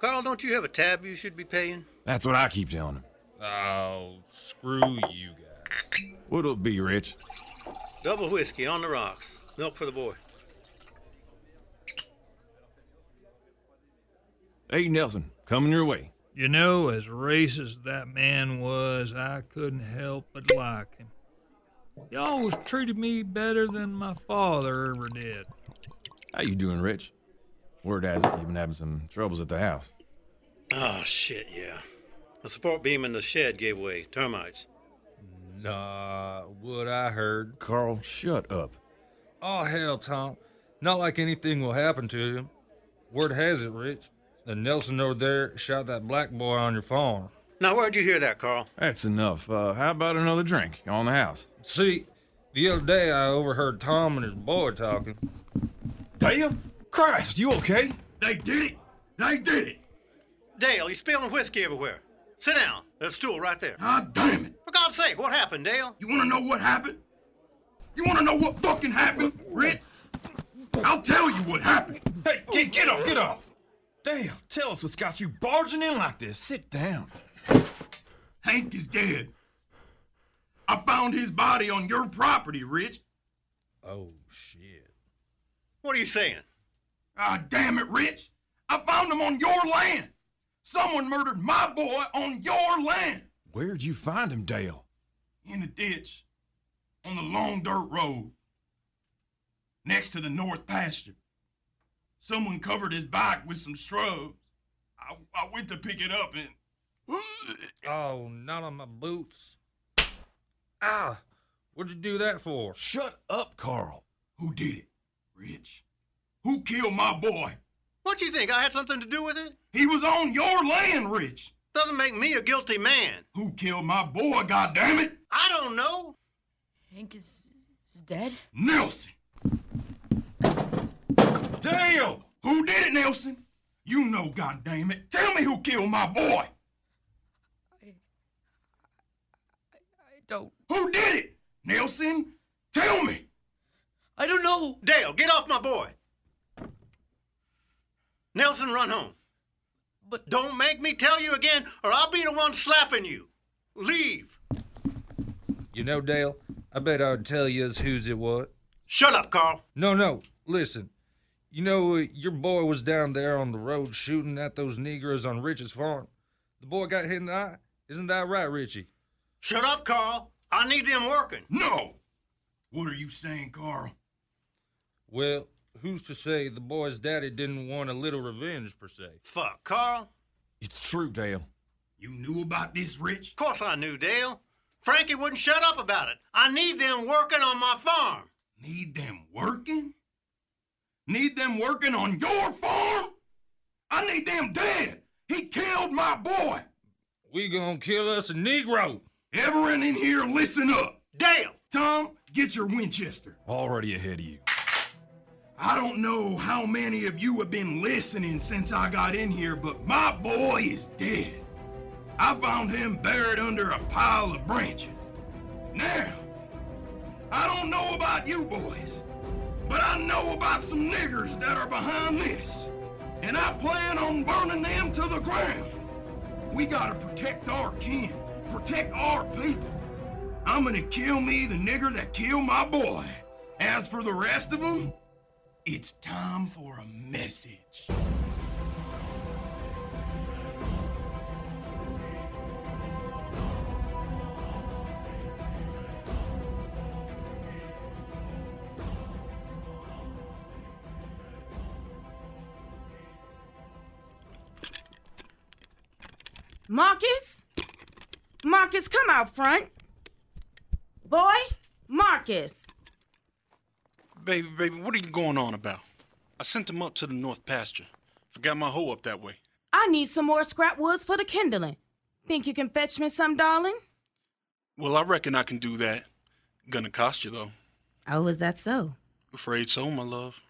Carl, don't you have a tab you should be paying? That's what I keep telling him. Oh, screw you guys. What'll it be, Rich? Double whiskey on the rocks. Milk for the boy. Hey, Nelson, coming your way. You know, as racist that man was, I couldn't help but like him. He always treated me better than my father ever did. How you doing, Rich? Word has it you've been having some troubles at the house. Oh, shit, yeah. The support beam in the shed gave way. Termites. Nah, what I heard. Carl, shut up. Oh, hell, Tom. Not like anything will happen to him. Word has it, Rich. that Nelson over there shot that black boy on your farm. Now, where'd you hear that, Carl? That's enough. Uh, how about another drink on the house? See, the other day I overheard Tom and his boy talking. Dale? Christ, you okay? They did it! They did it! Dale, you're spilling whiskey everywhere. Sit down. There's a stool right there. Ah, damn it. For God's sake, what happened, Dale? You want to know what happened? You want to know what fucking happened, Rick? I'll tell you what happened. Hey, get, get off, get off. Dale, tell us what's got you barging in like this. Sit down. Hank is dead. I found his body on your property, Rich. Oh, shit. What are you saying? Ah, damn it, Rich. I found him on your land. Someone murdered my boy on your land. Where'd you find him, Dale? In a ditch. On the long dirt road. Next to the north pasture. Someone covered his bike with some shrubs. I, I went to pick it up and. Oh, not on my boots. Ah, what'd you do that for? Shut up, Carl. Who did it? Rich. Who killed my boy? What do you think? I had something to do with it? He was on your land, Rich. Doesn't make me a guilty man. Who killed my boy, goddammit? I don't know. Hank is, is dead? Nelson. Damn! Who did it, Nelson? You know, goddammit. Tell me who killed my boy. Don't. Who did it? Nelson, tell me. I don't know. Dale, get off my boy. Nelson, run home. But don't make me tell you again, or I'll be the one slapping you. Leave. You know, Dale, I bet I would tell you whose it was. Shut up, Carl. No, no, listen. You know, uh, your boy was down there on the road shooting at those Negroes on Rich's farm. The boy got hit in the eye. Isn't that right, Richie? Shut up, Carl. I need them working. No. What are you saying, Carl? Well, who's to say the boy's daddy didn't want a little revenge, per se? Fuck, Carl. It's true, Dale. You knew about this, Rich? Of course I knew, Dale. Frankie wouldn't shut up about it. I need them working on my farm. Need them working? Need them working on your farm? I need them dead. He killed my boy. We gonna kill us a Negro. Everyone in here, listen up. Dale! Tom, get your Winchester. Already ahead of you. I don't know how many of you have been listening since I got in here, but my boy is dead. I found him buried under a pile of branches. Now, I don't know about you boys, but I know about some niggers that are behind this. And I plan on burning them to the ground. We gotta protect our kin, protect our people. I'm gonna kill me the nigger that killed my boy. As for the rest of them, it's time for a message. Marcus? Marcus, come out front. Boy, Marcus. Baby, baby, what are you going on about? I sent them up to the north pasture. Forgot my hoe up that way. I need some more scrap woods for the kindling. Think you can fetch me some, darling? Well, I reckon I can do that. Gonna cost you, though. Oh, is that so? Afraid so, my love.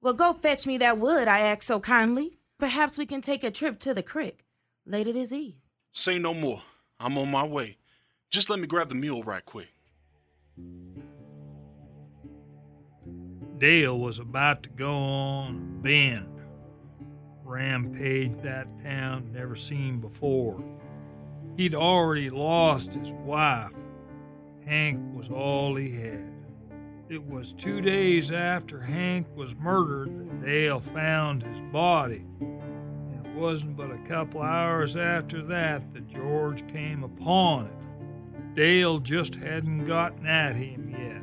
Well, go fetch me that wood I asked so kindly. Perhaps we can take a trip to the creek later this eve. Say no more. I'm on my way. Just let me grab the mule right quick. Dale was about to go on a bend. Rampage that town never seen before. He'd already lost his wife. Hank was all he had. It was two days after Hank was murdered that Dale found his body. Wasn't but a couple hours after that that George came upon it. Dale just hadn't gotten at him yet.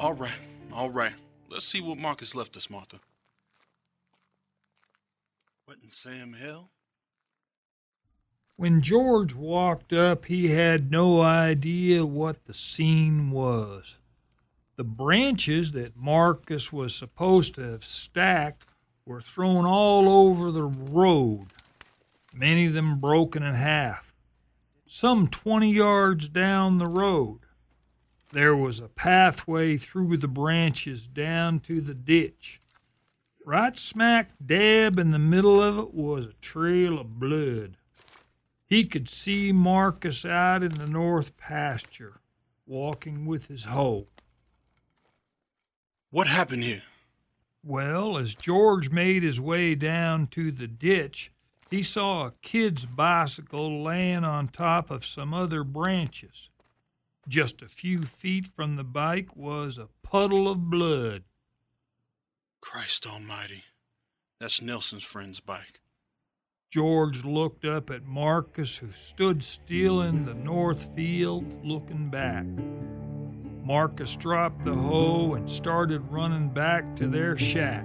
All right, all right. Let's see what Marcus left us, Martha. What in Sam Hill? When George walked up, he had no idea what the scene was. The branches that Marcus was supposed to have stacked were thrown all over the road, many of them broken in half. Some 20 yards down the road, there was a pathway through the branches down to the ditch. Right smack dab in the middle of it was a trail of blood. He could see Marcus out in the north pasture, walking with his hoe. What happened here? Well, as George made his way down to the ditch, he saw a kid's bicycle laying on top of some other branches. Just a few feet from the bike was a puddle of blood. Christ Almighty. That's Nelson's friend's bike. George looked up at Marcus, who stood still in the north field, looking back. Marcus dropped the hoe and started running back to their shack.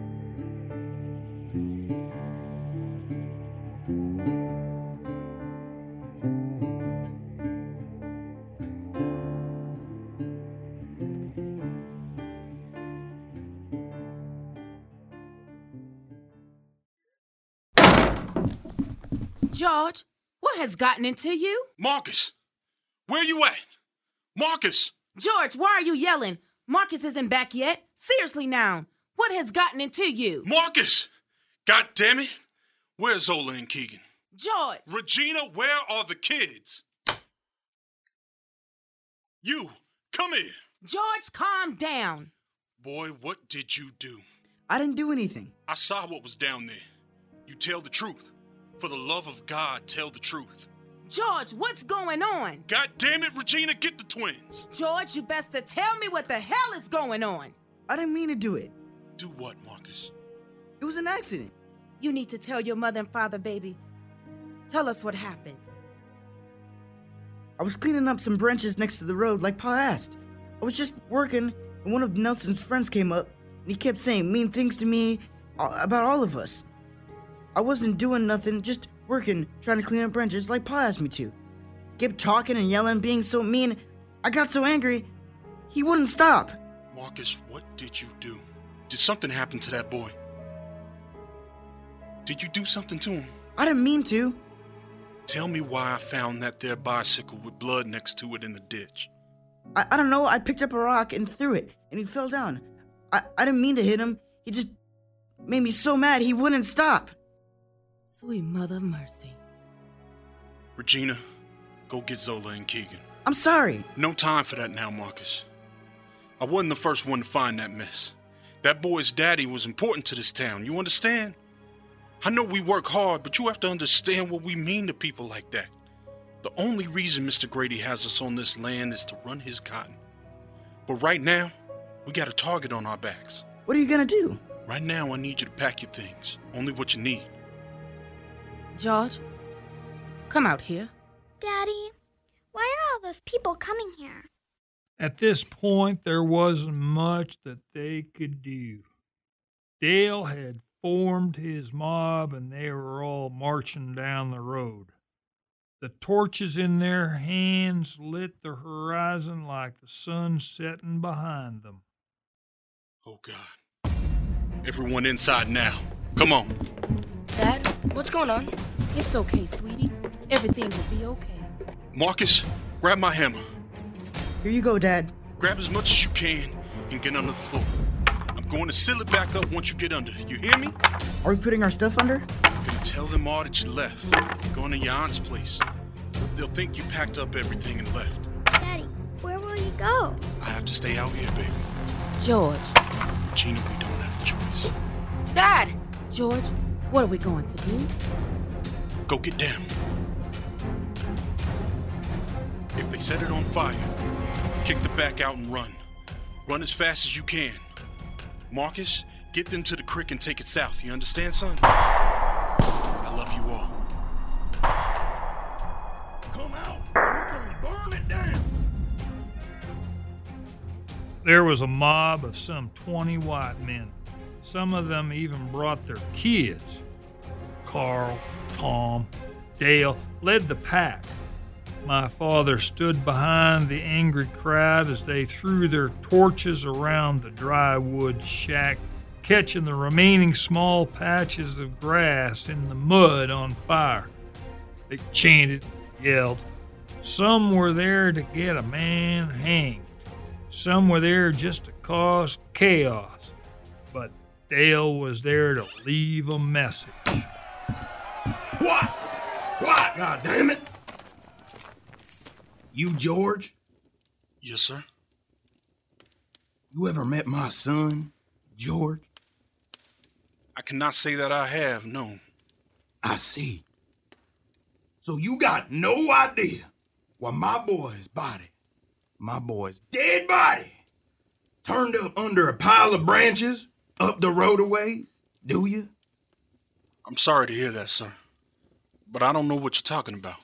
George, what has gotten into you? Marcus! Where you at? Marcus! George, why are you yelling? Marcus isn't back yet. Seriously now, what has gotten into you? Marcus! God damn it! Where's Zola and Keegan? George! Regina, where are the kids? You, come here. George, calm down. Boy, what did you do? I didn't do anything. I saw what was down there. You tell the truth. For the love of God, tell the truth. George, what's going on? God damn it, Regina, get the twins. George, you best to tell me what the hell is going on. I didn't mean to do it. Do what, Marcus? It was an accident. You need to tell your mother and father, baby. Tell us what happened. I was cleaning up some branches next to the road like Pa asked. I was just working, and one of Nelson's friends came up, and he kept saying mean things to me uh, about all of us. I wasn't doing nothing, just working, trying to clean up branches like Pa asked me to. Kept talking and yelling, being so mean. I got so angry, he wouldn't stop. Marcus, what did you do? Did something happen to that boy? Did you do something to him? I didn't mean to. Tell me why I found that there bicycle with blood next to it in the ditch. I, I don't know, I picked up a rock and threw it, and he fell down. I, I didn't mean to hit him. He just made me so mad he wouldn't stop. Sweet mother of mercy. Regina, go get Zola and Keegan. I'm sorry. No time for that now, Marcus. I wasn't the first one to find that mess. That boy's daddy was important to this town, you understand? I know we work hard, but you have to understand what we mean to people like that. The only reason Mr. Grady has us on this land is to run his cotton. But right now, we got a target on our backs. What are you gonna do? Right now, I need you to pack your things. Only what you need. George, come out here. Daddy, why are all those people coming here? At this point, there wasn't much that they could do. Dale had formed his mob and they were all marching down the road. The torches in their hands lit the horizon like the sun setting behind them. Oh, God. Everyone inside now. Come on. Dad, what's going on? It's okay, sweetie. Everything will be okay. Marcus, grab my hammer. Here you go, Dad. Grab as much as you can and get under the floor. I'm going to seal it back up once you get under. You hear me? Are we putting our stuff under? I'm gonna tell them all that you left. Going to your aunt's place. They'll think you packed up everything and left. Daddy, where will you go? I have to stay out here, baby. George. Gina, we don't have a choice. Dad! George, what are we going to do? Go get down. If they set it on fire, kick the back out and run. Run as fast as you can. Marcus, get them to the creek and take it south. You understand, son? I love you all. Come out! We're gonna burn it down! There was a mob of some 20 white men. Some of them even brought their kids. Carl, Tom, Dale led the pack. My father stood behind the angry crowd as they threw their torches around the dry wood shack, catching the remaining small patches of grass in the mud on fire. They chanted, yelled. Some were there to get a man hanged. Some were there just to cause chaos. But Dale was there to leave a message. What? What, God damn it! You, George? Yes, sir. You ever met my son, George? I cannot say that I have, no. I see. So you got no idea why my boy's body, my boy's dead body, turned up under a pile of branches up the roadway, do you? I'm sorry to hear that, sir. But I don't know what you're talking about.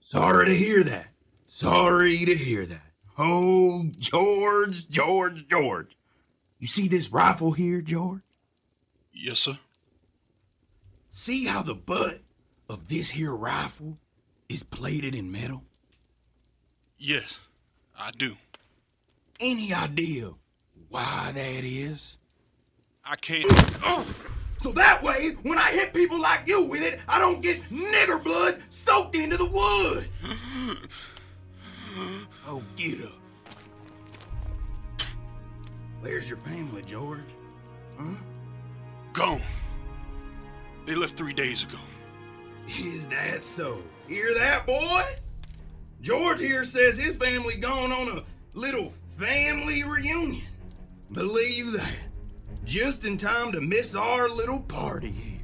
Sorry to hear that. Sorry to hear that. Oh, George, George, George. You see this rifle here, George? Yes, sir. See how the butt of this here rifle is plated in metal? Yes, I do. Any idea why that is? I can't. Oh! So that way, when I hit people like you with it, I don't get nigger blood soaked into the wood. Oh, get up. Where's your family, George? Huh? Gone. They left three days ago. Is that so? Hear that, boy? George here says his family gone on a little family reunion. Believe that. Just in time to miss our little party here.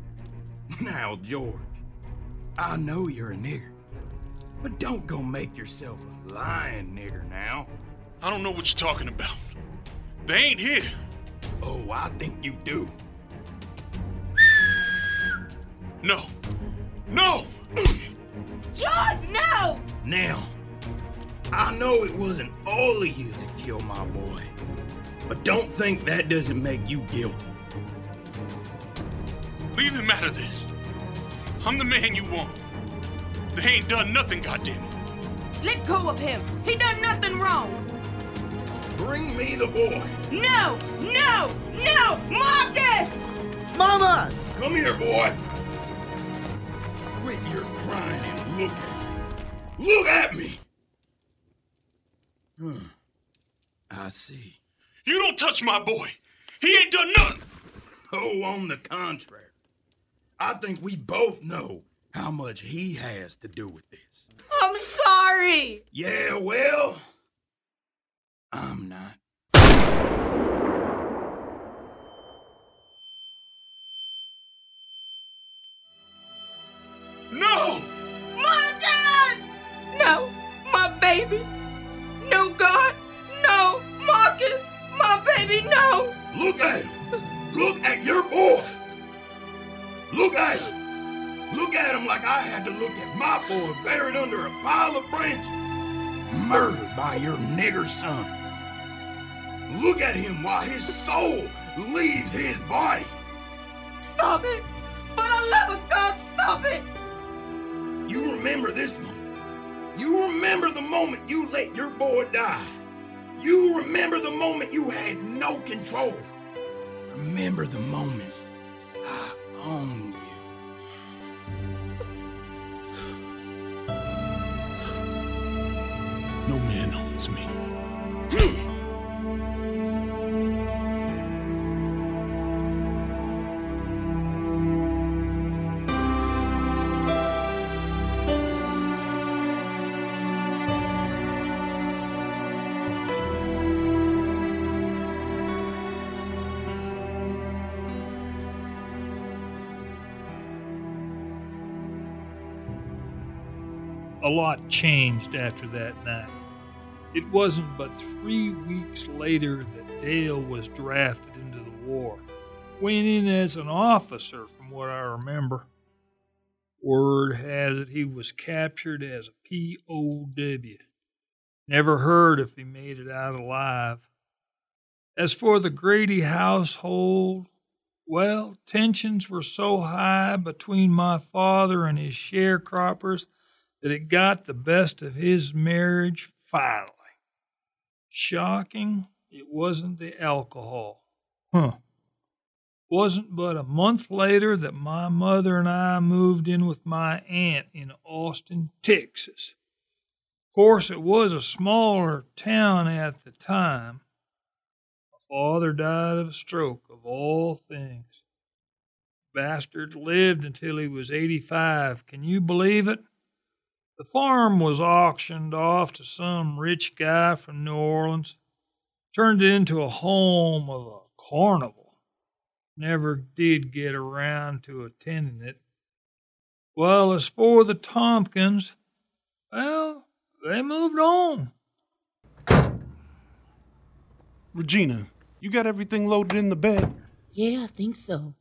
Now, George, I know you're a nigger, but don't go make yourself a lying nigger now. I don't know what you're talking about. They ain't here. Oh, I think you do. No. No! George, no! Now, I know it wasn't all of you that killed my boy, but don't think that doesn't make you guilty. Leave him out of this. I'm the man you want. They ain't done nothing, goddamn it. Let go of him. He done nothing wrong. Bring me the boy. No, no, no, Marcus! Mama! Come here, boy. Quit your crying and look at me. Look at me. Hmm. I see. You don't touch my boy. He ain't done nothing. Oh, on the contrary. I think we both know how much he has to do with this. I'm sorry. Yeah, well, I'm not. Baby, no. Look at him. Look at your boy. Look at him. Look at him like I had to look at my boy buried under a pile of branches, murdered by your nigger son. Look at him while his soul leaves his body. Stop it. For the love of God, stop it. You remember this moment. You remember the moment you let your boy die. You remember the moment you had no control. Remember the moment I owned you. No man owns me. Hmm. A lot changed after that night. It wasn't but three weeks later that Dale was drafted into the war. Went in as an officer, from what I remember. Word has it he was captured as a POW. Never heard if he made it out alive. As for the Grady household, well, tensions were so high between my father and his sharecroppers that it got the best of his marriage finally. Shocking, it wasn't the alcohol. Huh. Wasn't but a month later that my mother and I moved in with my aunt in Austin, Texas. Of course, it was a smaller town at the time. My father died of a stroke, of all things. Bastard lived until he was 85. Can you believe it? The farm was auctioned off to some rich guy from New Orleans. Turned it into a home of a carnival. Never did get around to attending it. Well, as for the Tompkins, well, they moved on. Regina, you got everything loaded in the bed? Yeah, I think so.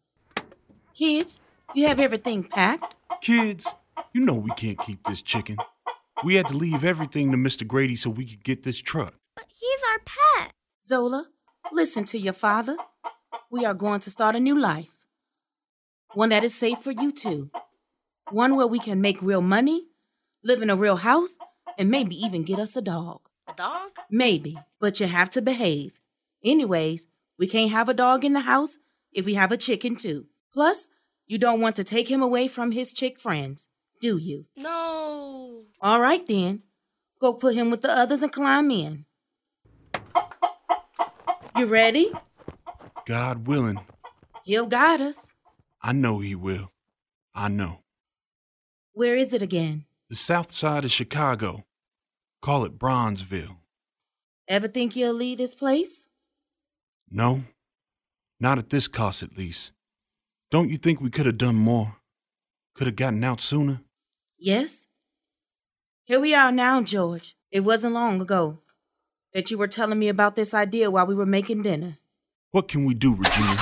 Kids, you have everything packed? Kids, you know we can't keep this chicken. We had to leave everything to Mr. Grady so we could get this truck. But he's our pet. Zola, listen to your father. We are going to start a new life. One that is safe for you two. One where we can make real money, live in a real house, and maybe even get us a dog. A dog? Maybe, but you have to behave. Anyways, we can't have a dog in the house if we have a chicken too. Plus, you don't want to take him away from his chick friends, do you? No. All right then. Go put him with the others and climb in. You ready? God willing, He'll guide us. I know he will. I know. Where is it again? The south side of Chicago. Call it Bronzeville. Ever think you'll leave this place? No, not at this cost at least. Don't you think we could have done more? Could have gotten out sooner? Yes. Here we are now, George. It wasn't long ago that you were telling me about this idea while we were making dinner. What can we do, Regina?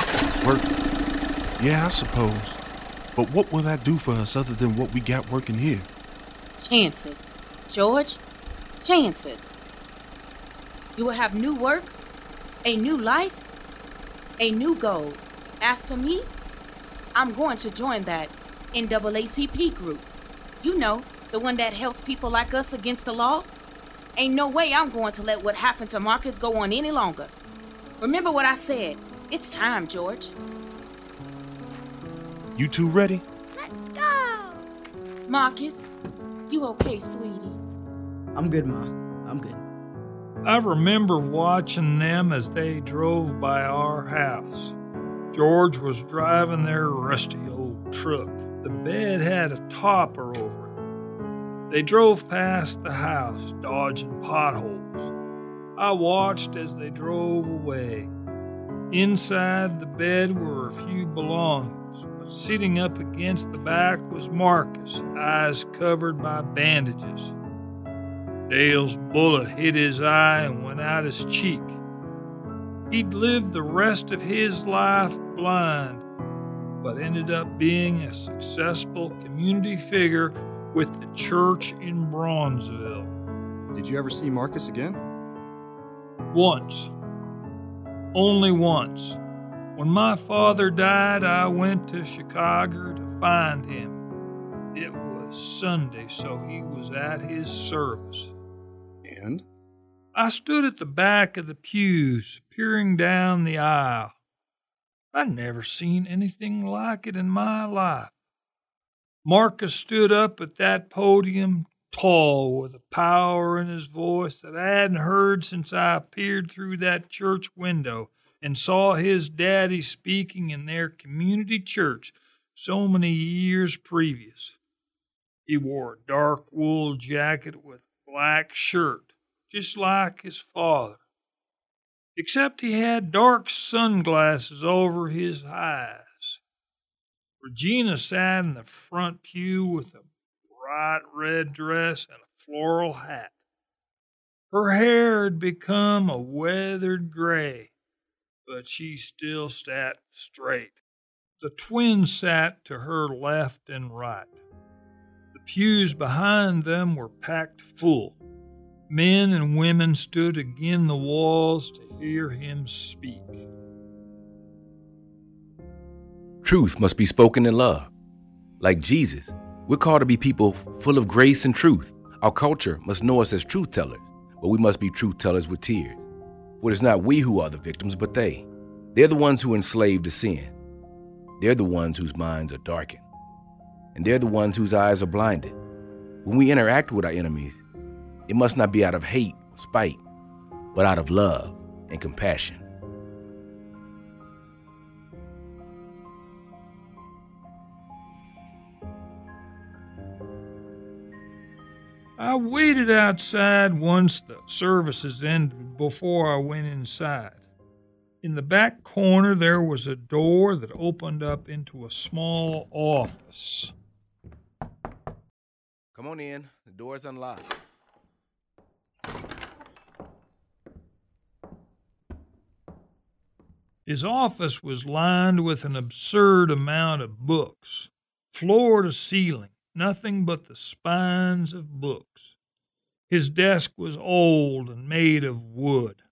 Work? Yeah, I suppose. But what will that do for us other than what we got working here? Chances. George, chances. You will have new work, a new life, a new goal. As for me, I'm going to join that NAACP group. You know, the one that helps people like us against the law. Ain't no way I'm going to let what happened to Marcus go on any longer. Remember what I said. It's time, George. You two ready? Let's go. Marcus, you okay, sweetie? I'm good, Ma. I'm good. I remember watching them as they drove by our house. George was driving their rusty old truck. The bed had a topper over it. They drove past the house, dodging potholes. I watched as they drove away. Inside the bed were a few belongings, but sitting up against the back was Marcus, eyes covered by bandages. Dale's bullet hit his eye and went out his cheek. He'd lived the rest of his life blind, but ended up being a successful community figure with the church in Bronzeville. Did you ever see Marcus again? Once. Only once. When my father died, I went to Chicago to find him. It was Sunday, so he was at his service. And? I stood at the back of the pews, peering down the aisle. I'd never seen anything like it in my life. Marcus stood up at that podium, tall, with a power in his voice that I hadn't heard since I peered through that church window and saw his daddy speaking in their community church so many years previous. He wore a dark wool jacket with a black shirt, just like his father, except he had dark sunglasses over his eyes. Regina sat in the front pew with a bright red dress and a floral hat. Her hair had become a weathered gray, but she still sat straight. The twins sat to her left and right. The pews behind them were packed full. Men and women stood again the walls to hear him speak. Truth must be spoken in love. Like Jesus, we're called to be people full of grace and truth. Our culture must know us as truth tellers, but we must be truth tellers with tears. For it's not we who are the victims, but they. They're the ones who enslaved to sin. They're the ones whose minds are darkened. And they're the ones whose eyes are blinded. When we interact with our enemies, it must not be out of hate or spite, but out of love and compassion. I waited outside once the services ended before I went inside. In the back corner, there was a door that opened up into a small office. Come on in. The door's unlocked. His office was lined with an absurd amount of books, floor to ceiling, nothing but the spines of books. His desk was old and made of wood.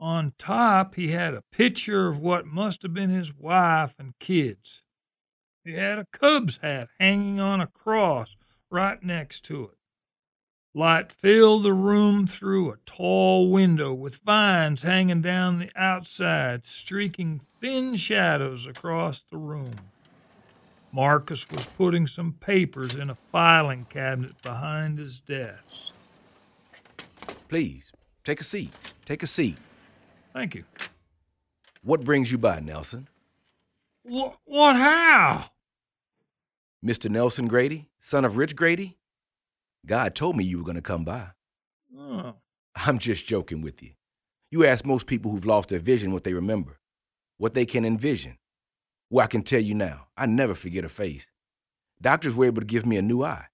On top, he had a picture of what must have been his wife and kids. He had a Cubs hat hanging on a cross right next to it. Light filled the room through a tall window with vines hanging down the outside, streaking thin shadows across the room. Marcus was putting some papers in a filing cabinet behind his desk. Please, take a seat. Take a seat. Thank you. What brings you by, Nelson? What? What? How? Mr. Nelson Grady, son of Rich Grady? God told me you were going to come by. Oh. I'm just joking with you. You ask most people who've lost their vision what they remember, what they can envision. Well, I can tell you now, I never forget a face. Doctors were able to give me a new eye.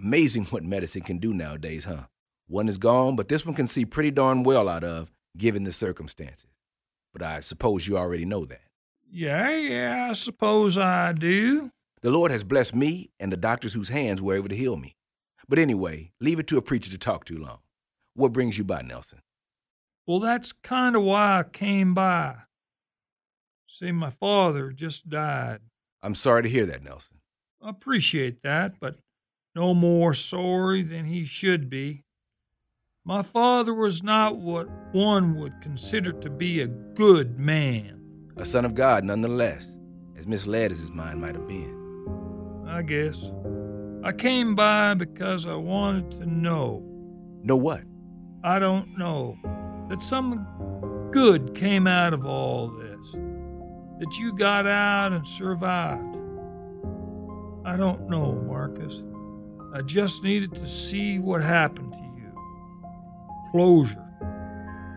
Amazing what medicine can do nowadays, huh? One is gone, but this one can see pretty darn well out of, given the circumstances. But I suppose you already know that. Yeah, yeah, I suppose I do. The Lord has blessed me and the doctors whose hands were able to heal me. But anyway, leave it to a preacher to talk too long. What brings you by, Nelson? Well, that's kind of why I came by. See, my father just died. I'm sorry to hear that, Nelson. I appreciate that, but no more sorry than he should be. My father was not what one would consider to be a good man. A son of God, nonetheless, as misled as his mind might have been. I guess. I came by because I wanted to know. Know what? I don't know. That some good came out of all this. That you got out and survived. I don't know, Marcus. I just needed to see what happened to you. Closure.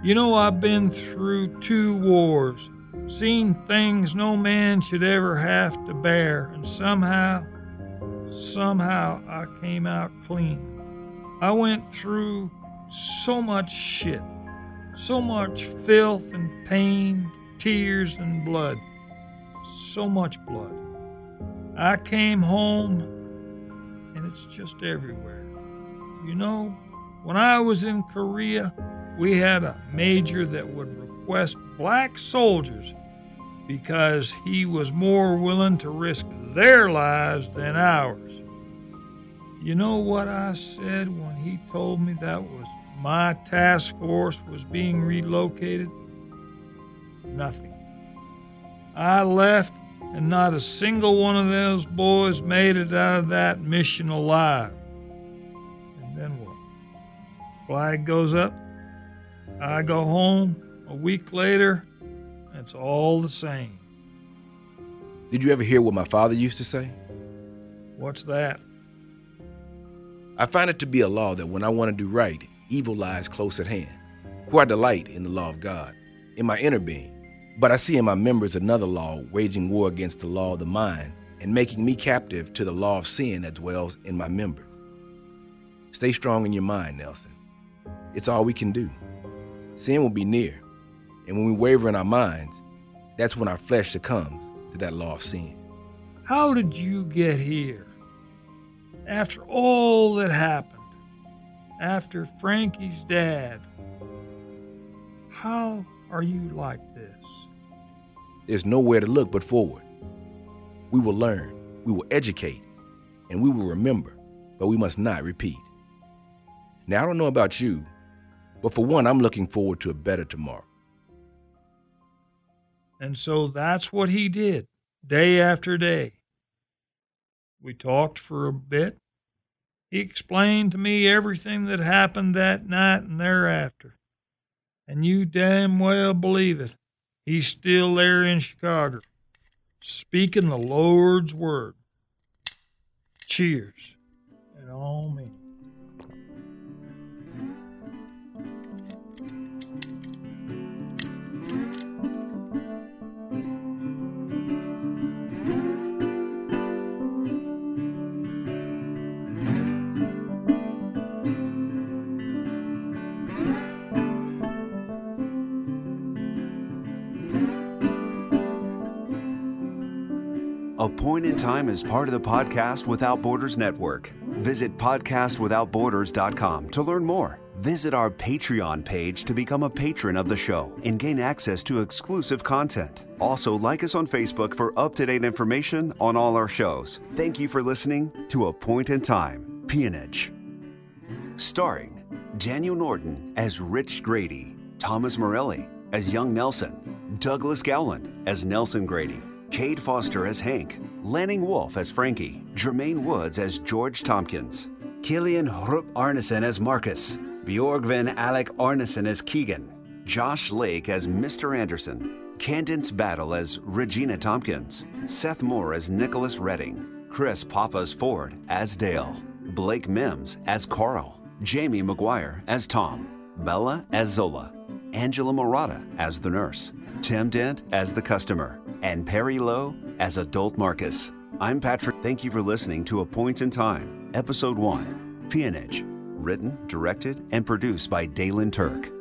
You know, I've been through two wars, seen things no man should ever have to bear, and somehow, somehow I came out clean. I went through so much shit, so much filth and pain, tears and blood, so much blood. I came home and it's just everywhere. You know, when I was in Korea, we had a major that would request black soldiers because he was more willing to risk their lives than ours. You know what I said when he told me that was my task force was being relocated? Nothing. I left, and not a single one of those boys made it out of that mission alive. And then what? Flag goes up. I go home. A week later, it's all the same. Did you ever hear what my father used to say? What's that? I find it to be a law that when I want to do right, evil lies close at hand. For I delight in the law of God, in my inner being. But I see in my members another law waging war against the law of the mind and making me captive to the law of sin that dwells in my members. Stay strong in your mind, Nelson. It's all we can do. Sin will be near, and when we waver in our minds, that's when our flesh succumbs to that law of sin. How did you get here? After all that happened, after Frankie's dad, how are you like? There's nowhere to look but forward. We will learn, we will educate, and we will remember, but we must not repeat. Now, I don't know about you, but for one, I'm looking forward to a better tomorrow. And so that's what he did, day after day. We talked for a bit. He explained to me everything that happened that night and thereafter. And you damn well believe it. He's still there in Chicago, speaking the Lord's word. Cheers. And all me. A Point in Time is part of the Podcast Without Borders network. Visit podcastwithoutborders.com to learn more. Visit our Patreon page to become a patron of the show and gain access to exclusive content. Also, like us on Facebook for up to date information on all our shows. Thank you for listening to A Point in Time Peonage. Starring Daniel Norton as Rich Grady, Thomas Morelli as Young Nelson, Douglas Gowland as Nelson Grady. Cade Foster as Hank, Lanning Wolf as Frankie, Jermaine Woods as George Tompkins, Killian Hrup Arneson as Marcus, Bjorgvin Alec Arneson as Keegan, Josh Lake as Mr. Anderson, Candence Battle as Regina Tompkins, Seth Moore as Nicholas Redding, Chris Papas Ford as Dale, Blake Mims as Carl, Jamie McGuire as Tom, Bella as Zola, Angela Morata as the nurse, Tim Dent as the customer, and Perry Lowe as Adult Marcus. I'm Patrick. Thank you for listening to A Point in Time, Episode 1 Peonage, written, directed, and produced by Dalen Turk.